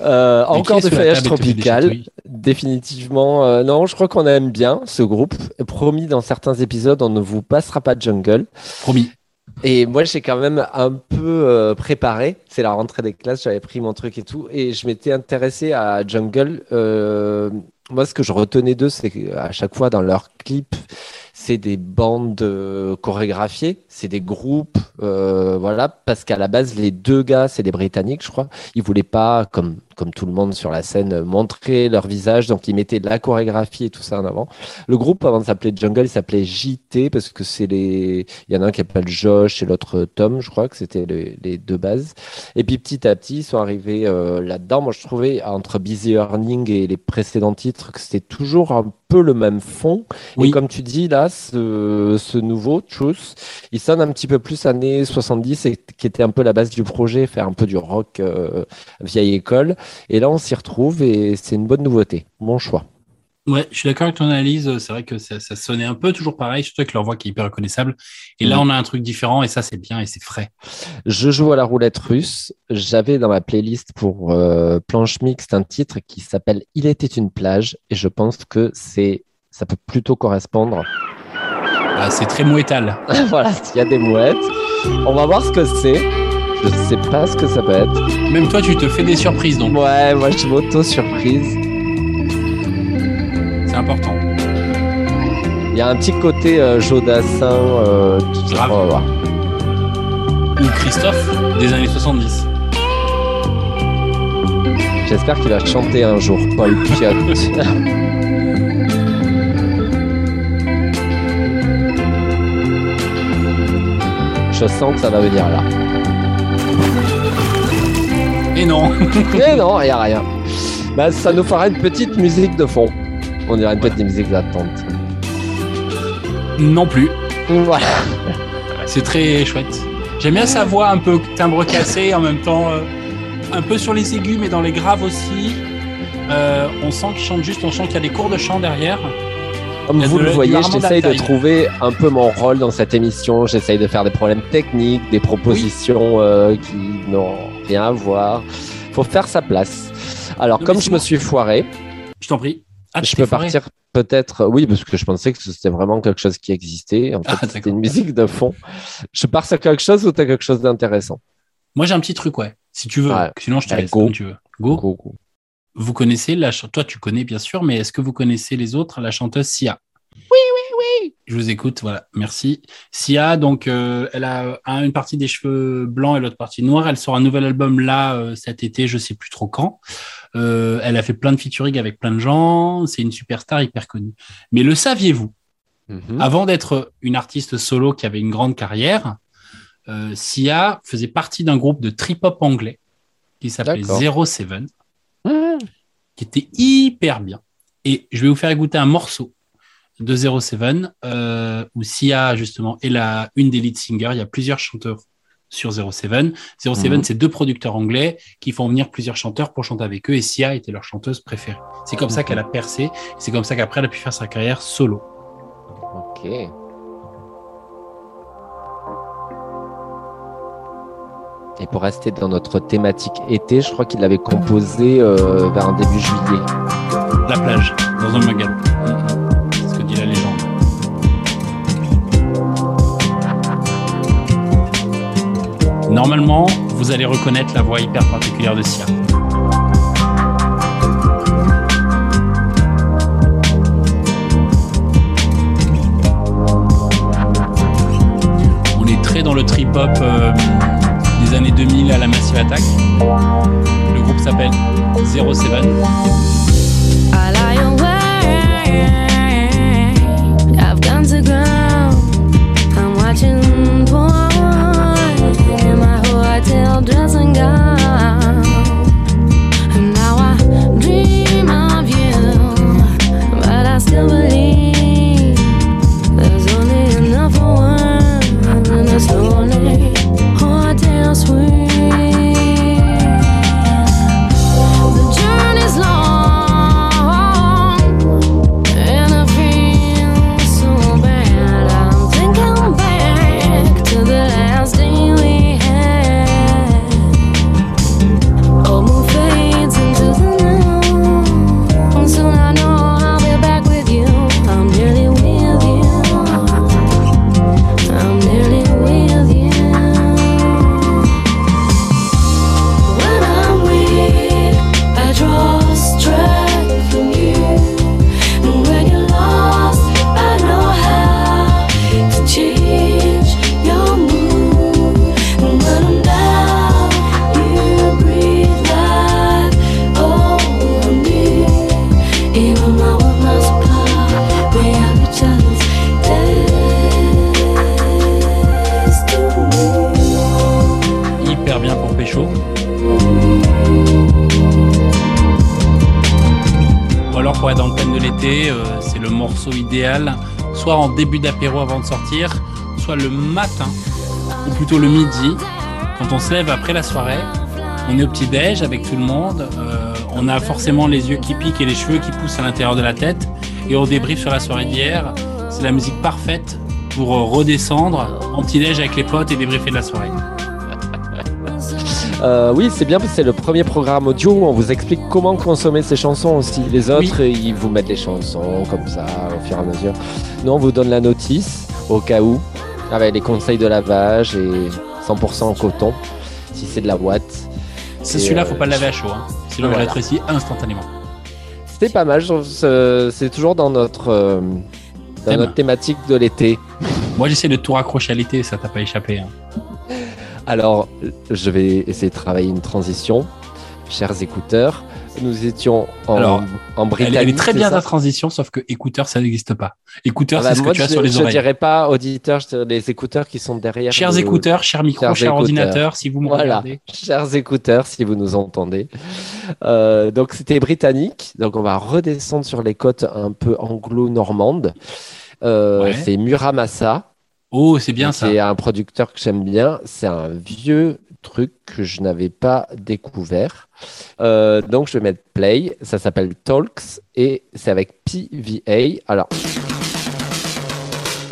Euh, encore qui est de sous la feuillage des tropical. Définitivement, euh, non, je crois qu'on aime bien ce groupe. Promis, dans certains épisodes, on ne vous passera pas de jungle. Promis. Et moi, j'ai quand même un peu euh, préparé. C'est la rentrée des classes, j'avais pris mon truc et tout. Et je m'étais intéressé à Jungle. Moi, ce que je retenais d'eux, c'est qu'à chaque fois dans leurs clips, c'est des bandes euh, chorégraphiées, c'est des groupes, euh, voilà, parce qu'à la base, les deux gars, c'est des Britanniques, je crois. Ils voulaient pas, comme, comme tout le monde sur la scène, montrer leur visage, donc ils mettaient de la chorégraphie et tout ça en avant. Le groupe, avant de s'appeler Jungle, il s'appelait JT, parce que c'est les, il y en a un qui s'appelle Josh et l'autre Tom, je crois que c'était les, les deux bases. Et puis petit à petit, ils sont arrivés euh, là-dedans. Moi, je trouvais entre Busy Earning et les précédents titres que c'était toujours un peu le même fond. Oui. Et comme tu dis, là, ce, ce nouveau Truth, il sonne un petit peu plus années 70 et qui était un peu la base du projet, faire un peu du rock euh, vieille école. Et là, on s'y retrouve et c'est une bonne nouveauté. Bon choix. Ouais, je suis d'accord avec ton analyse. C'est vrai que ça, ça sonnait un peu toujours pareil, surtout avec leur voix qui est hyper reconnaissable. Et là, Mhm. on a un truc différent et ça, c'est bien et c'est frais. Je joue à la roulette russe. J'avais dans ma playlist pour euh, planche mixte un titre qui s'appelle Il était une plage et je pense que c'est ça peut plutôt correspondre. Ah, c'est très mouettal. voilà, il y a des mouettes. On va voir ce que c'est. Je sais pas ce que ça peut être. Même toi, tu te fais des surprises, donc Ouais, moi je m'auto-surprise. c'est important. Il y a un petit côté euh, Jodassin. Euh, tout- Grave. on va voir. Ou Christophe, des années 70. J'espère qu'il va chanter un jour, Paul Piot. Je sens que ça va venir là. Et non Mais non, il n'y a rien. Bah, ça nous fera une petite musique de fond. On dirait une petite musique d'attente. Non plus. Voilà. C'est très chouette. J'aime bien sa voix un peu timbre cassé en même temps, euh, un peu sur les aigus, mais dans les graves aussi. Euh, on sent qu'il chante juste, on sent qu'il y a des cours de chant derrière. Comme vous le voyez, j'essaye de trouver un peu mon rôle dans cette émission. J'essaye de faire des problèmes techniques, des propositions euh, qui n'ont rien à voir. faut faire sa place. Alors, Non, comme je me suis foiré, Je t'en prie. Ah, je peux foiré. partir peut-être. Oui, parce que je pensais que c'était vraiment quelque chose qui existait. En fait, Ah, c'était une musique de fond. Je pars sur quelque chose ou tu as quelque chose d'intéressant? Moi, j'ai un petit truc, ouais. Si tu veux. Ouais. Sinon, je te Ouais, laisse go. comme tu veux. Go. Go, go. Vous connaissez la Toi, tu connais bien sûr, mais est-ce que vous connaissez les autres La chanteuse Sia? Oui, oui, oui. Je vous écoute. Voilà. Merci. Sia, donc, euh, elle a un- une partie des cheveux blancs et l'autre partie noire. Elle sort un nouvel album là euh, cet été. Je sais plus trop quand. Euh, elle a fait plein de featuring avec plein de gens. C'est une superstar hyper connue. Mais le saviez-vous? Mhm. Avant d'être une artiste solo qui avait une grande carrière, euh, Sia faisait partie d'un groupe de trip-hop anglais qui s'appelait. Zero Seven, qui était hyper bien. Et je vais vous faire écouter un morceau de Zero Seven euh, où Sia justement est la une des lead singers. Il y a plusieurs chanteurs sur Zero Seven. Zero Seven, Mhm. c'est deux producteurs anglais qui font venir plusieurs chanteurs pour chanter avec eux. Et Sia était leur chanteuse préférée. C'est comme ça Mhm. qu'elle a percé. C'est comme ça qu'après elle a pu faire sa carrière solo. Ok. Et pour rester dans notre thématique été, je crois qu'il l'avait composé euh, vers un début juillet. La plage, dans un magasin. C'est ce que dit la légende. Normalement, vous allez reconnaître la voix hyper particulière de Sia. On est très dans le trip-hop euh, années 2000 à la Massive Attack. Le groupe s'appelle Zero Seven. Lie awake. Dans le thème de l'été, euh, c'est le morceau idéal, soit en début d'apéro avant de sortir, soit le matin, ou plutôt le midi, quand on se lève après la soirée, on est au petit-déj avec tout le monde, euh, on a forcément les yeux qui piquent et les cheveux qui poussent à l'intérieur de la tête, et on débriefe sur la soirée d'hier. C'est la musique parfaite pour euh, redescendre en petit-déj avec les potes et débriefer de la soirée. Euh, oui, c'est bien parce que c'est le premier programme audio où on vous explique comment consommer ces chansons aussi. Les autres, ils vous mettent les chansons comme ça au fur et à mesure. Nous, on vous donne la notice au cas où, avec les conseils de lavage et 100% en coton, si c'est de la boîte. C'est celui-là, euh, faut pas le laver à chaud, hein. sinon il voilà. rétrécit instantanément. C'est pas mal, c'est toujours dans notre, euh, dans notre thématique de l'été. Moi, j'essaie de tout raccrocher à l'été, ça t'a pas échappé. hein. Alors, je vais essayer de travailler une transition. Chers écouteurs, nous étions en, Alors, en Britannique. elle est très bien ta transition, sauf que écouteur, ça n'existe pas. Écouteur, Ah bah, c'est ce que tu as je, sur les je oreilles. dirais pas auditeurs, je dirais les écouteurs qui sont derrière. Chers écouteurs, chers micros, Chers chers écouteurs. ordinateurs, si vous me Voilà, regardez. chers écouteurs, si vous nous entendez. Euh, donc, c'était britannique. Donc, on va redescendre sur les côtes un peu anglo-normandes. Euh, Ouais. C'est Muramasa. Oh, c'est bien ça. C'est un producteur que j'aime bien. C'est un vieux truc que je n'avais pas découvert. Euh, donc, je vais mettre play. Ça s'appelle Talks et c'est avec PVA. Alors,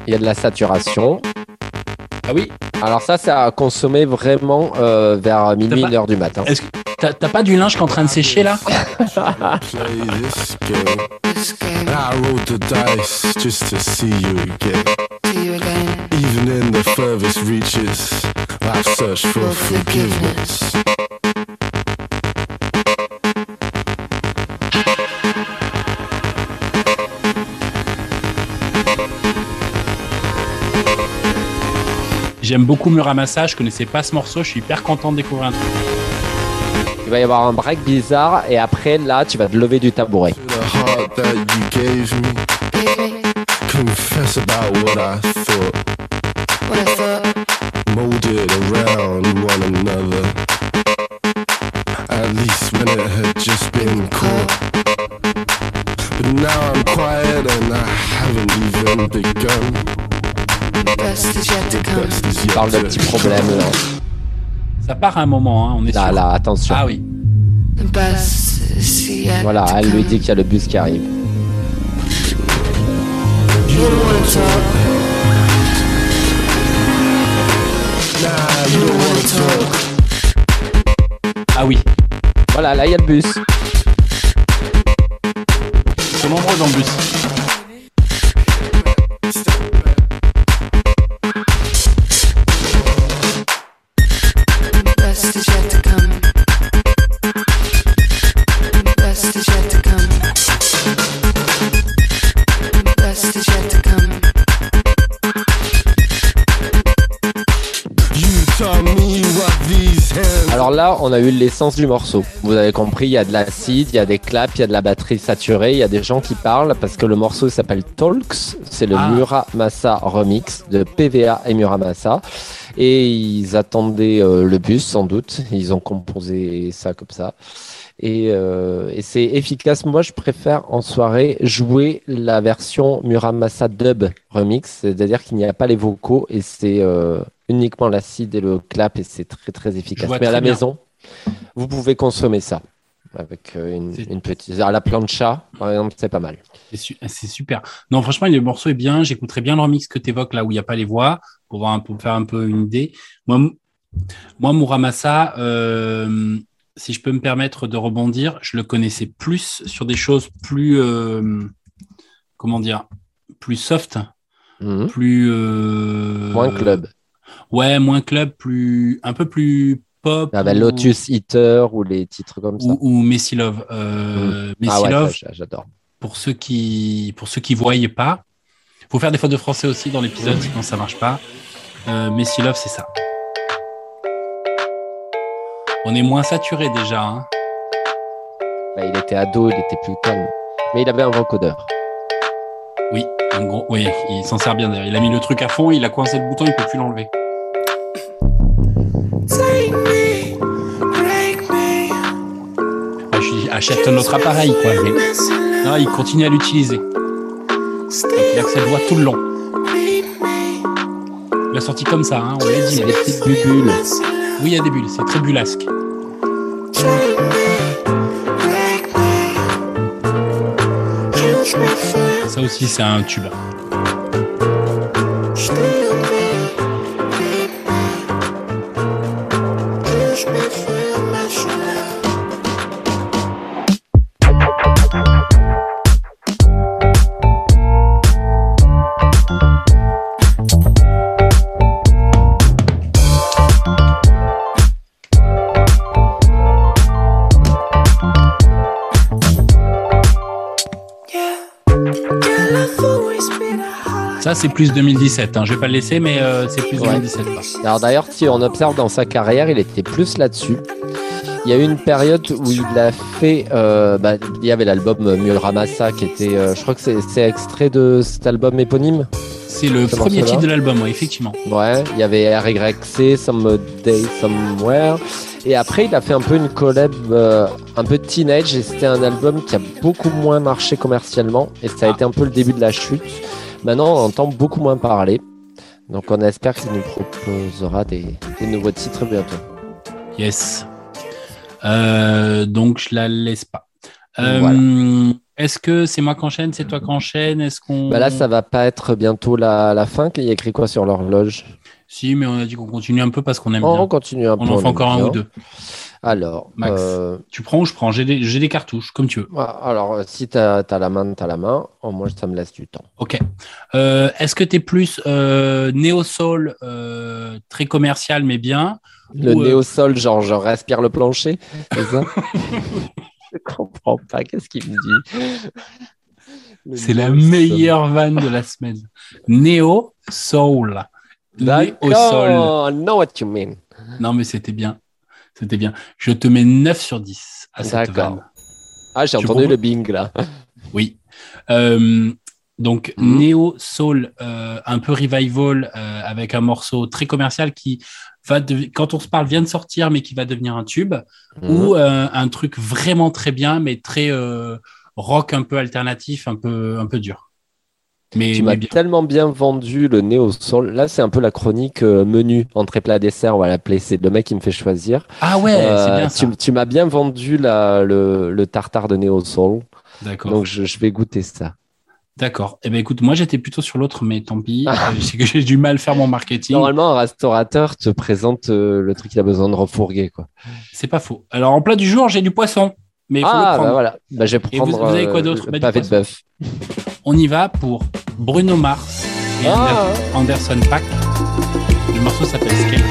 il y a de la saturation. Ah oui. Alors, ça, c'est à consommer vraiment euh, vers minuit, pas- une heure du matin. Est-ce que t'as t'as pas du linge qui est en train de sécher là? J'aime beaucoup Muramasa, je connaissais pas ce morceau, je suis hyper content de découvrir un truc. Il va y avoir un break bizarre et après, là, tu vas te lever du tabouret. What I thought. Parle petits problèmes là. Ça part à un moment, hein, on est Là, sûr. là, attention. Ah oui. Voilà, elle lui dit qu'il y a le bus qui arrive. Ah oui. Voilà, là, il y a le bus. L'essence du morceau. Vous avez compris, il y a de l'acide, il y a des claps, il y a de la batterie saturée, il y a des gens qui parlent parce que le morceau s'appelle Talks. C'est le Ah. Muramasa remix de PVA et Muramasa. Et ils attendaient euh, le bus sans doute. Ils ont composé ça comme ça. Et, euh, et c'est efficace. Moi, je préfère en soirée jouer la version Muramasa Dub remix, c'est-à-dire qu'il n'y a pas les vocaux et c'est euh, uniquement l'acide et le clap et c'est très très efficace. Mais à la bien. maison, vous pouvez consommer ça avec euh, une, petite. À la plancha, par exemple, c'est pas mal. C'est c'est super. Non, franchement, le morceau est bien. J'écouterai bien le remix que tu évoques là où il n'y a pas les voix pour, voir un peu, faire un peu une idée. Moi, moi Muramasa, euh, si je peux me permettre de rebondir, je le connaissais plus sur des choses plus, euh, comment dire, plus soft, Mhm. plus. euh, Moins club. Ouais, moins club, plus, un peu plus pop. Ah bah, ou- Lotus Eater ou les titres comme ça. ou, ou Messy Love. Euh, Messy ah ouais, Love, j'adore. pour ceux qui pour ceux qui voyaient pas, faut faire des fautes de français aussi dans l'épisode, sinon ça marche pas. Euh, Messy Love, c'est ça. On est moins saturé déjà. Hein. Bah, il était ado, il était plus calme. Mais il avait un vocodeur. Oui, en gros, oui, il s'en sert bien d'ailleurs. Il a mis le truc à fond, il a coincé le bouton, il peut plus l'enlever. Achète un autre appareil, quoi. Mais non, il continue à l'utiliser. Il a que cette voix tout le long. Il a sorti comme ça, hein, on l'a dit. Il y a des petites bulles. Oui, il y a des bulles, c'est très bullasque. Ça aussi, c'est un tube. C'est plus 2017. Hein. Je vais pas le laisser, mais euh, c'est plus Ouais. 2017. quoi. Alors d'ailleurs, si on observe dans sa carrière, il était plus là-dessus. Il y a eu une période où il a fait, euh, bah, il y avait l'album Muramasa qui était, euh, je crois que c'est extrait de cet album éponyme. C'est le premier titre de l'album, ouais, effectivement. Ouais, il y avait RYC, Some Day Somewhere. Et après, il a fait un peu une collab euh, un peu teenage et c'était un album qui a beaucoup moins marché commercialement et ça a Ah. été un peu le début de la chute Maintenant, on entend beaucoup moins parler. Donc, on espère qu'il nous proposera des, des nouveaux titres bientôt. Yes. Euh, donc, je la laisse pas. Euh, Voilà. Est-ce que c'est moi qui enchaîne, c'est toi qui enchaîne Est-ce qu'on. Bah là, ça va pas être bientôt la, la fin. Il y a écrit quoi sur l'horloge? Si, mais on a dit qu'on continue un peu parce qu'on aime Oh, bien. On continue un peu. On en fait encore un bien. ou deux. Alors, Max. euh, Tu prends ou je prends? J'ai des, des cartouches, comme tu veux. ah, alors si tu as, la main, tu as la main. Oh, moi, ça me laisse du temps. Ok. Euh, Est-ce que tu es plus euh, néo-soul, euh, très commercial mais bien Le ou, néo-sol, genre, je respire le plancher, c'est ça? Je comprends pas. Qu'est-ce qu'il me dit? C'est la meilleure vanne de la semaine. Néo-soul. Néo-soul. D'accord, I know what you mean. Non, mais c'était bien. C'était bien. Je te mets 9 sur 10 à cette vanne. Ah, j'ai entendu le bing là. Oui. Euh, donc, Mhm. Néo Soul, euh, un peu revival, euh, avec un morceau très commercial qui va, quand on se parle, vient de sortir, mais qui va devenir un tube, Mhm. ou un truc vraiment très bien, mais très rock un peu alternatif, un peu, un peu dur. Mais, Tu m'as tellement bien vendu le néo-sol. Là, c'est un peu la chronique euh, menu, entrée plat dessert, on va l'appeler. C'est le mec qui me fait choisir. Ah ouais, c'est Euh, bien ça. tu, tu m'as bien vendu la, le, le tartare de néo-sol. D'accord. Donc, je, je vais goûter ça. D'accord. Eh ben écoute, moi j'étais plutôt sur l'autre, mais tant pis. Ah. Euh, C'est que j'ai du mal à faire mon marketing. Normalement, un restaurateur te présente euh, le truc qu'il a besoin de refourguer. Quoi. C'est pas faux. Alors en plat du jour, j'ai du poisson, mais il faut le Ah, prendre. bah voilà. Bah, je vais Et vous- prendre vous avez quoi d'autre? Bah, pavé de bœuf. On y va pour Bruno Mars et Ah. Ander- Anderson Pack. Le morceau s'appelle Skate.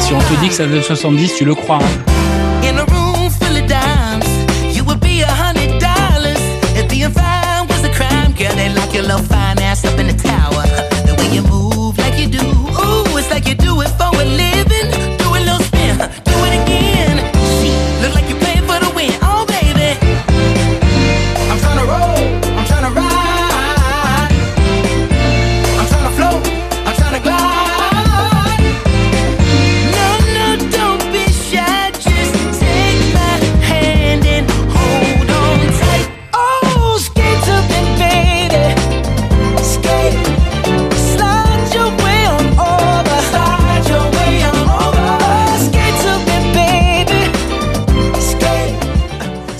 Si on te dit que ça de 70, tu le crois. hein.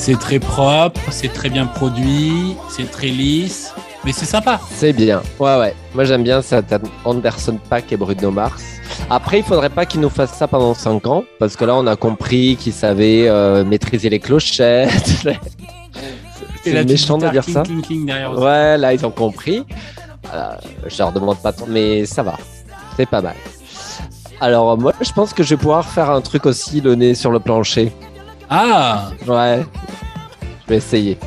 C'est très propre, c'est très bien produit, c'est très lisse, mais c'est sympa. C'est bien. Ouais, ouais. Moi, j'aime bien ça. Anderson Pack et Bruno Mars. Après, il faudrait pas qu'ils nous fassent ça pendant 5 ans, parce que là, on a compris qu'ils savaient euh, maîtriser les clochettes. Et C'est méchant de dire ça. cling, cling. Ouais, là, ils ont compris. Voilà, je leur demande pas trop, mais ça va. C'est pas mal. Alors, moi, je pense que je vais pouvoir faire un truc aussi, le nez sur le plancher. Ah Ouais. Je vais essayer.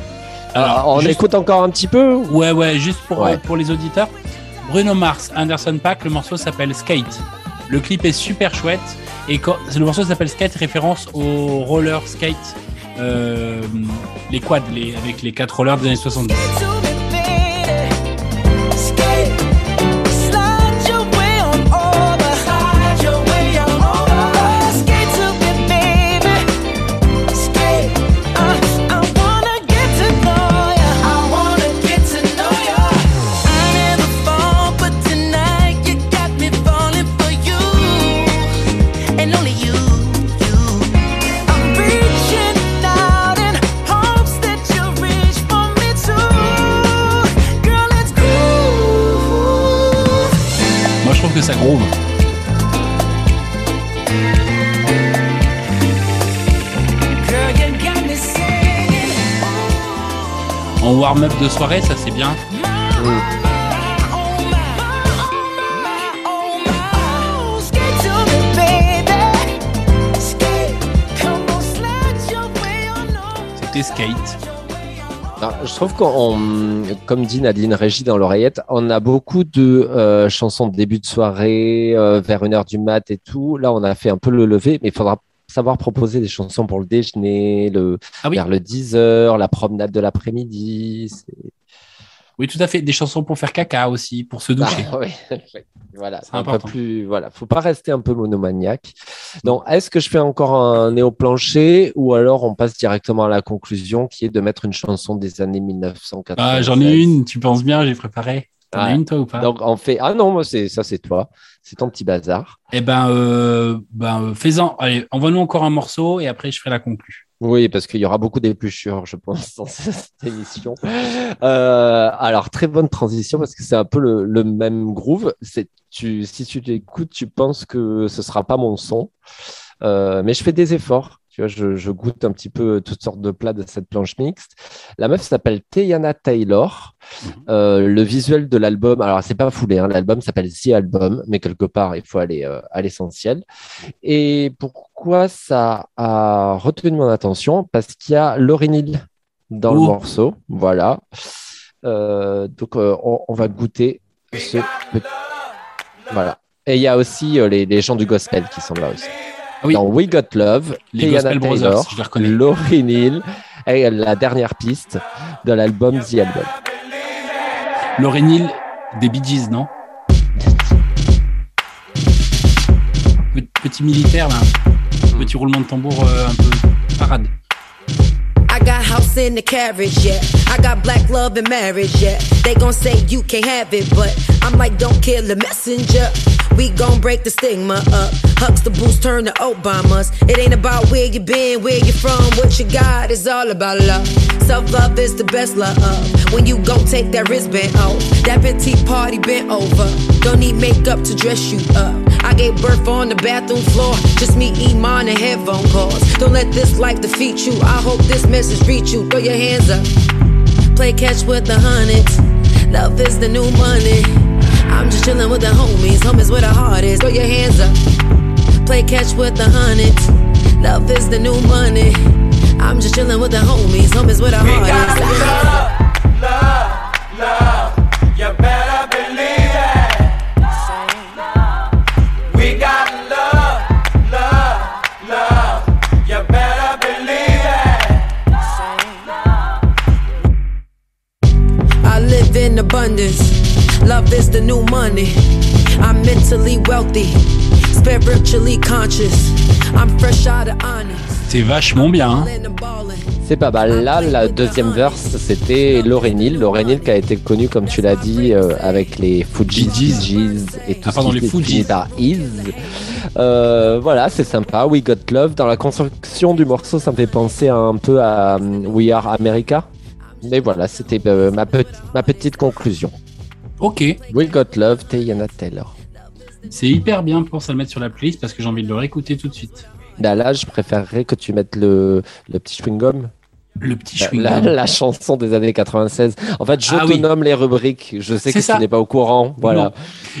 Alors, Alors, on juste- écoute encore un petit peu Ouais, ouais, juste pour, Ouais. euh, pour les auditeurs. Bruno Mars, Anderson Pack, le morceau s'appelle Skate. Le clip est super chouette. Et quand, le morceau s'appelle Skate, référence au roller skate, euh, les quads, les, avec les quatre rollers des années 70. Groove. En warm-up de soirée, ça c'est bien. My. Skate je trouve qu'on, comme dit Nadine Régie dans l'oreillette, on a beaucoup de euh, chansons de début de soirée, euh, vers une heure du mat et tout. Là, on a fait un peu le lever, mais il faudra savoir proposer des chansons pour le déjeuner, le, Ah oui. vers le 10 heures, la promenade de l'après-midi. Oui, tout à fait. Des chansons pour faire caca aussi, pour se doucher. Ah, oui, oui. voilà, C'est un peu plus. Voilà, faut pas rester un peu monomaniaque. Donc, est-ce que je fais encore un néo-plancher ou alors on passe directement à la conclusion qui est de mettre une chanson des années 1980 Ah, J'en ai une, tu penses bien, j'ai préparé. T'en as Ouais. une, toi, ou pas? Donc, on fait. Ah non, moi, c'est ça, c'est toi. C'est ton petit bazar. Eh ben, euh, ben fais-en. Allez, envoie-nous encore un morceau et après, je ferai la conclue. Oui, parce qu'il y aura beaucoup d'épluchures, je pense, dans cette émission. Euh, alors, très bonne transition parce que c'est un peu le, le même groove. C'est, tu, si tu l'écoutes, tu penses que ce sera pas mon son. Euh, mais je fais des efforts. Tu vois, je, je goûte un petit peu toutes sortes de plats de cette planche mixte. La meuf s'appelle Teyana Taylor. Euh, le visuel de l'album, alors c'est pas foulé, hein, l'album s'appelle The Album, mais quelque part il faut aller euh, à l'essentiel. Et pourquoi ça a retenu mon attention? Parce qu'il y a Lauryn Hill dans le morceau, voilà. Euh, donc on, on va goûter ce petit... Voilà. Et il y a aussi les, les gens du gospel qui sont là aussi. Oui. Dans We Got Love, Les Gospel Brothers, Taylor, je les reconnais. Lauryn Hill et la dernière piste de l'album The Album. Lauryn Hill, des Bee Gees, non? Pe- Petit militaire, là. Petit roulement de tambour euh, un peu parade. I got house in the carriage, yeah. I got black love and marriage, yeah. They gon' say you can't have it, but I'm like, don't kill the messenger. We gon' break the stigma up. Hucks the boost, turn to Obamas. It ain't about where you been, where you from, what you got. It's all about love. Self love is the best love. When you go take that wristband off, that petite party bent over. Don't need makeup to dress you up. I gave birth on the bathroom floor. Just me, Iman, and headphone calls. Don't let this life defeat you. I hope this message reach you. Throw your hands up. Play catch with the hundreds. Love is the new money. I'm just chillin' with the homies. Homies where the heart is. Throw your hands up. Play catch with the hundreds. Love is the new money. I'm just chillin' with the homies. Homies where the heart is. Love, love, love, you better believe it. We got love, love, love, you better believe it. I live in abundance. Love is the new money. I'm mentally wealthy, spiritually conscious. I'm fresh out of honest. C'est vachement bien. hein. C'est pas mal. Là, la deuxième verse, c'était Lauryn Hill. Lauryn Hill qui a été connue, comme tu l'as dit, euh, avec les Fujis, et tout Ah, ce qui les se finit Fugees. par Is. Euh, voilà, c'est sympa. We Got Love. Dans la construction du morceau, ça me fait penser un peu à um, We Are America. Mais voilà, c'était euh, ma, pe- ma petite conclusion. Ok. We Got Love, Teyana Taylor. C'est hyper bien pour ça le mettre sur la playlist parce que j'ai envie de le réécouter tout de suite. Là, là, je préférerais que tu mettes le, le petit chewing-gum. Le petit La- chewing la, la chanson des années 96. En fait, je Ah te oui. nomme les rubriques. Je sais que ça. tu n'es pas au courant. Voilà. Non.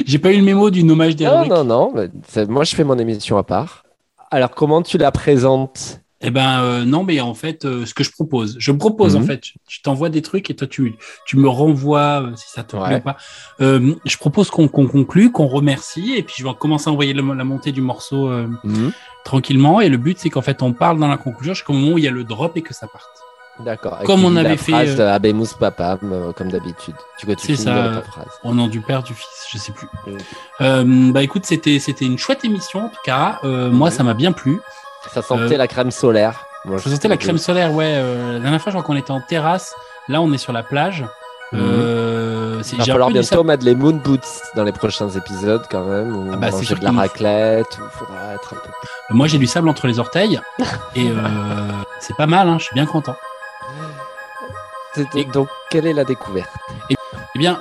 J'ai pas eu le mémo du nommage des Non, rubriques. non, non. c'est- Moi, je fais mon émission à part. Alors, comment tu la présentes? Eh ben euh, non, mais en fait, euh, ce que je propose, je propose Mhm. en fait, je t'envoie des trucs et toi tu, tu me renvoies euh, si ça te plaît ou pas. Je propose qu'on qu'on conclue, qu'on remercie et puis je vais commencer à envoyer le- la montée du morceau Mhm. tranquillement. Et le but c'est qu'en fait on parle dans la conclusion jusqu'au moment où il y a le drop et que ça parte. D'accord. Comme on dis la avait fait, phrase Abemus Papam, comme d'habitude. Tu, que tu finis ça. ta phrase. Au nom du père, du fils, je sais plus. Mhm. Bah écoute, c'était c'était une chouette émission en tout cas. Moi, ça m'a bien plu. Ça sentait Euh, la crème solaire. Moi, Je sentais la crème solaire, ouais. euh, la dernière fois, je crois qu'on était en terrasse. Là, on est sur la plage. Euh, c'est- Il va falloir dit ça- bientôt mettre les moon boots dans les prochains épisodes quand même. Ah bah, c'est de la raclette. Faudra être un peu Moi, j'ai du sable entre les orteils et euh, c'est pas mal. Hein, je suis bien content. C'était- Donc, quelle est la découverte? Eh bien,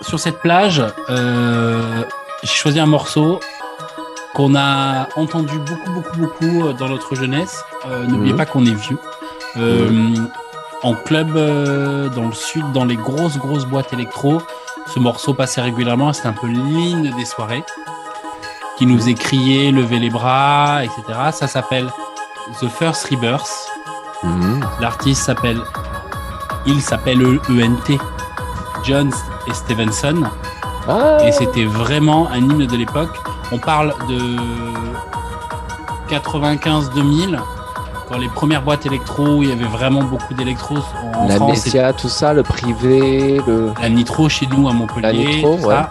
sur cette plage, euh, j'ai choisi un morceau qu'on a entendu beaucoup, beaucoup, beaucoup euh, dans notre jeunesse. Euh, N'oubliez Mhm. pas qu'on est vieux. Euh, En club euh, dans le sud, dans les grosses, grosses boîtes électro, ce morceau passait régulièrement. C'était un peu l'hymne des soirées qui nous est crié, lever les bras, etc. Ça s'appelle The First Rebirth. L'artiste s'appelle, il s'appelle ENT, John et Stevenson. Ah. Et c'était vraiment un hymne de l'époque. On parle de 95-2000, dans les premières boîtes électro, où il y avait vraiment beaucoup d'électro en La France. Messia, tout ça, le privé, le... La Nitro chez nous à Montpellier. La Nitro, tout ouais. ça.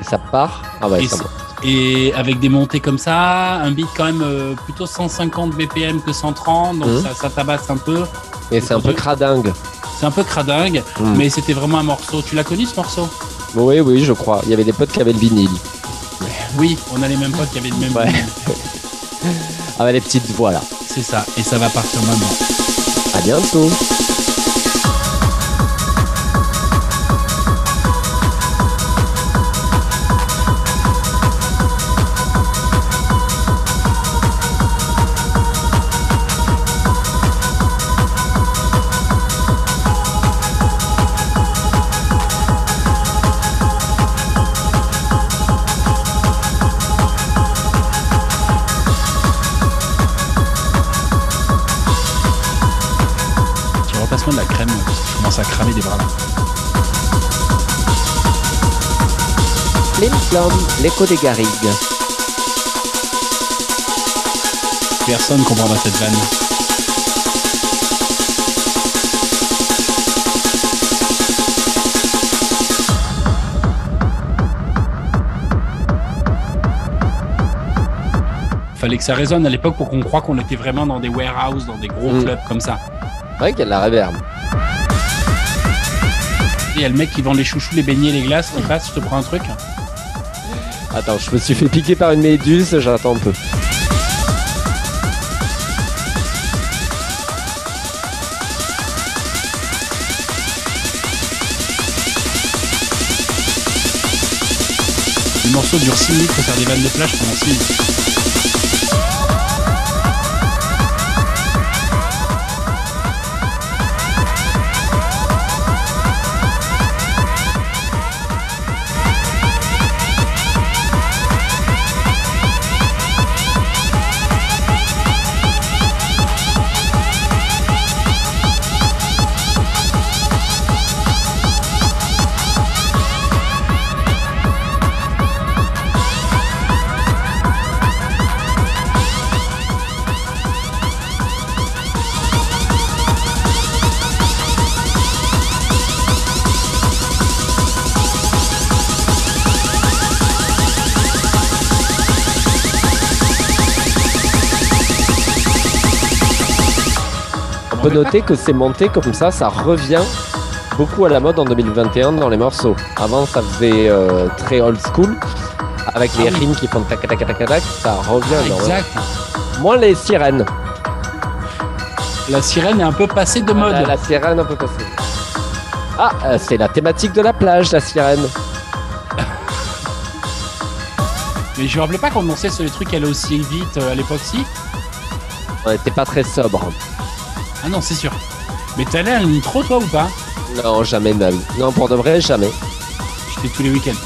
Et ça part Ah ouais, et, ça c'est- part. et avec des montées comme ça, un beat quand même euh, plutôt 150 BPM que 130, donc Mhm. ça, ça tabasse un peu. Et c'est un peu cradingue. C'est un peu cradingue, Mhm. mais c'était vraiment un morceau. Tu l'as connu ce morceau? Oui, oui, je crois. Il y avait des potes qui avaient le vinyle. Oui, on a les mêmes potes qui avaient le même. Ouais. vinyle. Avec les petites voix là. C'est ça, et ça va partir maintenant. À bientôt. Flom, l'écho des garrigues. Personne comprendra cette vanne. Fallait que ça résonne à l'époque pour qu'on croie qu'on était vraiment dans des warehouses, dans des gros Mm. clubs comme ça. C'est vrai qu'il y a de la réverb. Et il y a le mec qui vend les chouchous, les beignets, les glaces qui passe, je te prends un truc. Attends, je me suis fait piquer par une méduse, j'attends un peu. Le morceau dure 6 minutes pour faire des vannes de plage pendant 6 minutes. Noter que c'est monté comme ça, ça revient beaucoup à la mode en 2021 dans les morceaux. Avant, ça faisait euh, très old school, avec les Ah rimes qui font tac tac tac tac tac, ça revient. énormément. Exact. Moins les sirènes. La sirène est un peu passée de mode. La, la sirène un peu passée. Ah, euh, c'est la thématique de la plage, la sirène. Mais je me rappelais pas qu'on annonçait sur les trucs allaient aussi vite euh, à l'époque, si On n'était pas très sobre. Ah non, c'est sûr. Mais t'es allé à un nitro, toi, ou pas? Non, jamais de ma vie. Non, pour de vrai, jamais. J'étais tous les week-ends.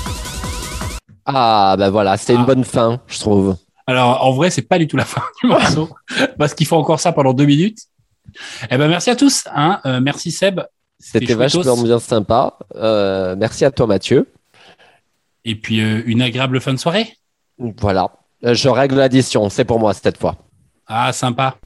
Ah, bah voilà, c'était Ah. une bonne fin, je trouve. Alors, en vrai, c'est pas du tout la fin du morceau, parce qu'il faut encore ça pendant deux minutes. Eh ben, merci à tous. Hein. Euh, merci Seb. C'était vachement bien sympa. Euh, merci à toi, Mathieu. Et puis, euh, une agréable fin de soirée. Voilà. Je règle l'addition, c'est pour moi cette fois. Ah, sympa.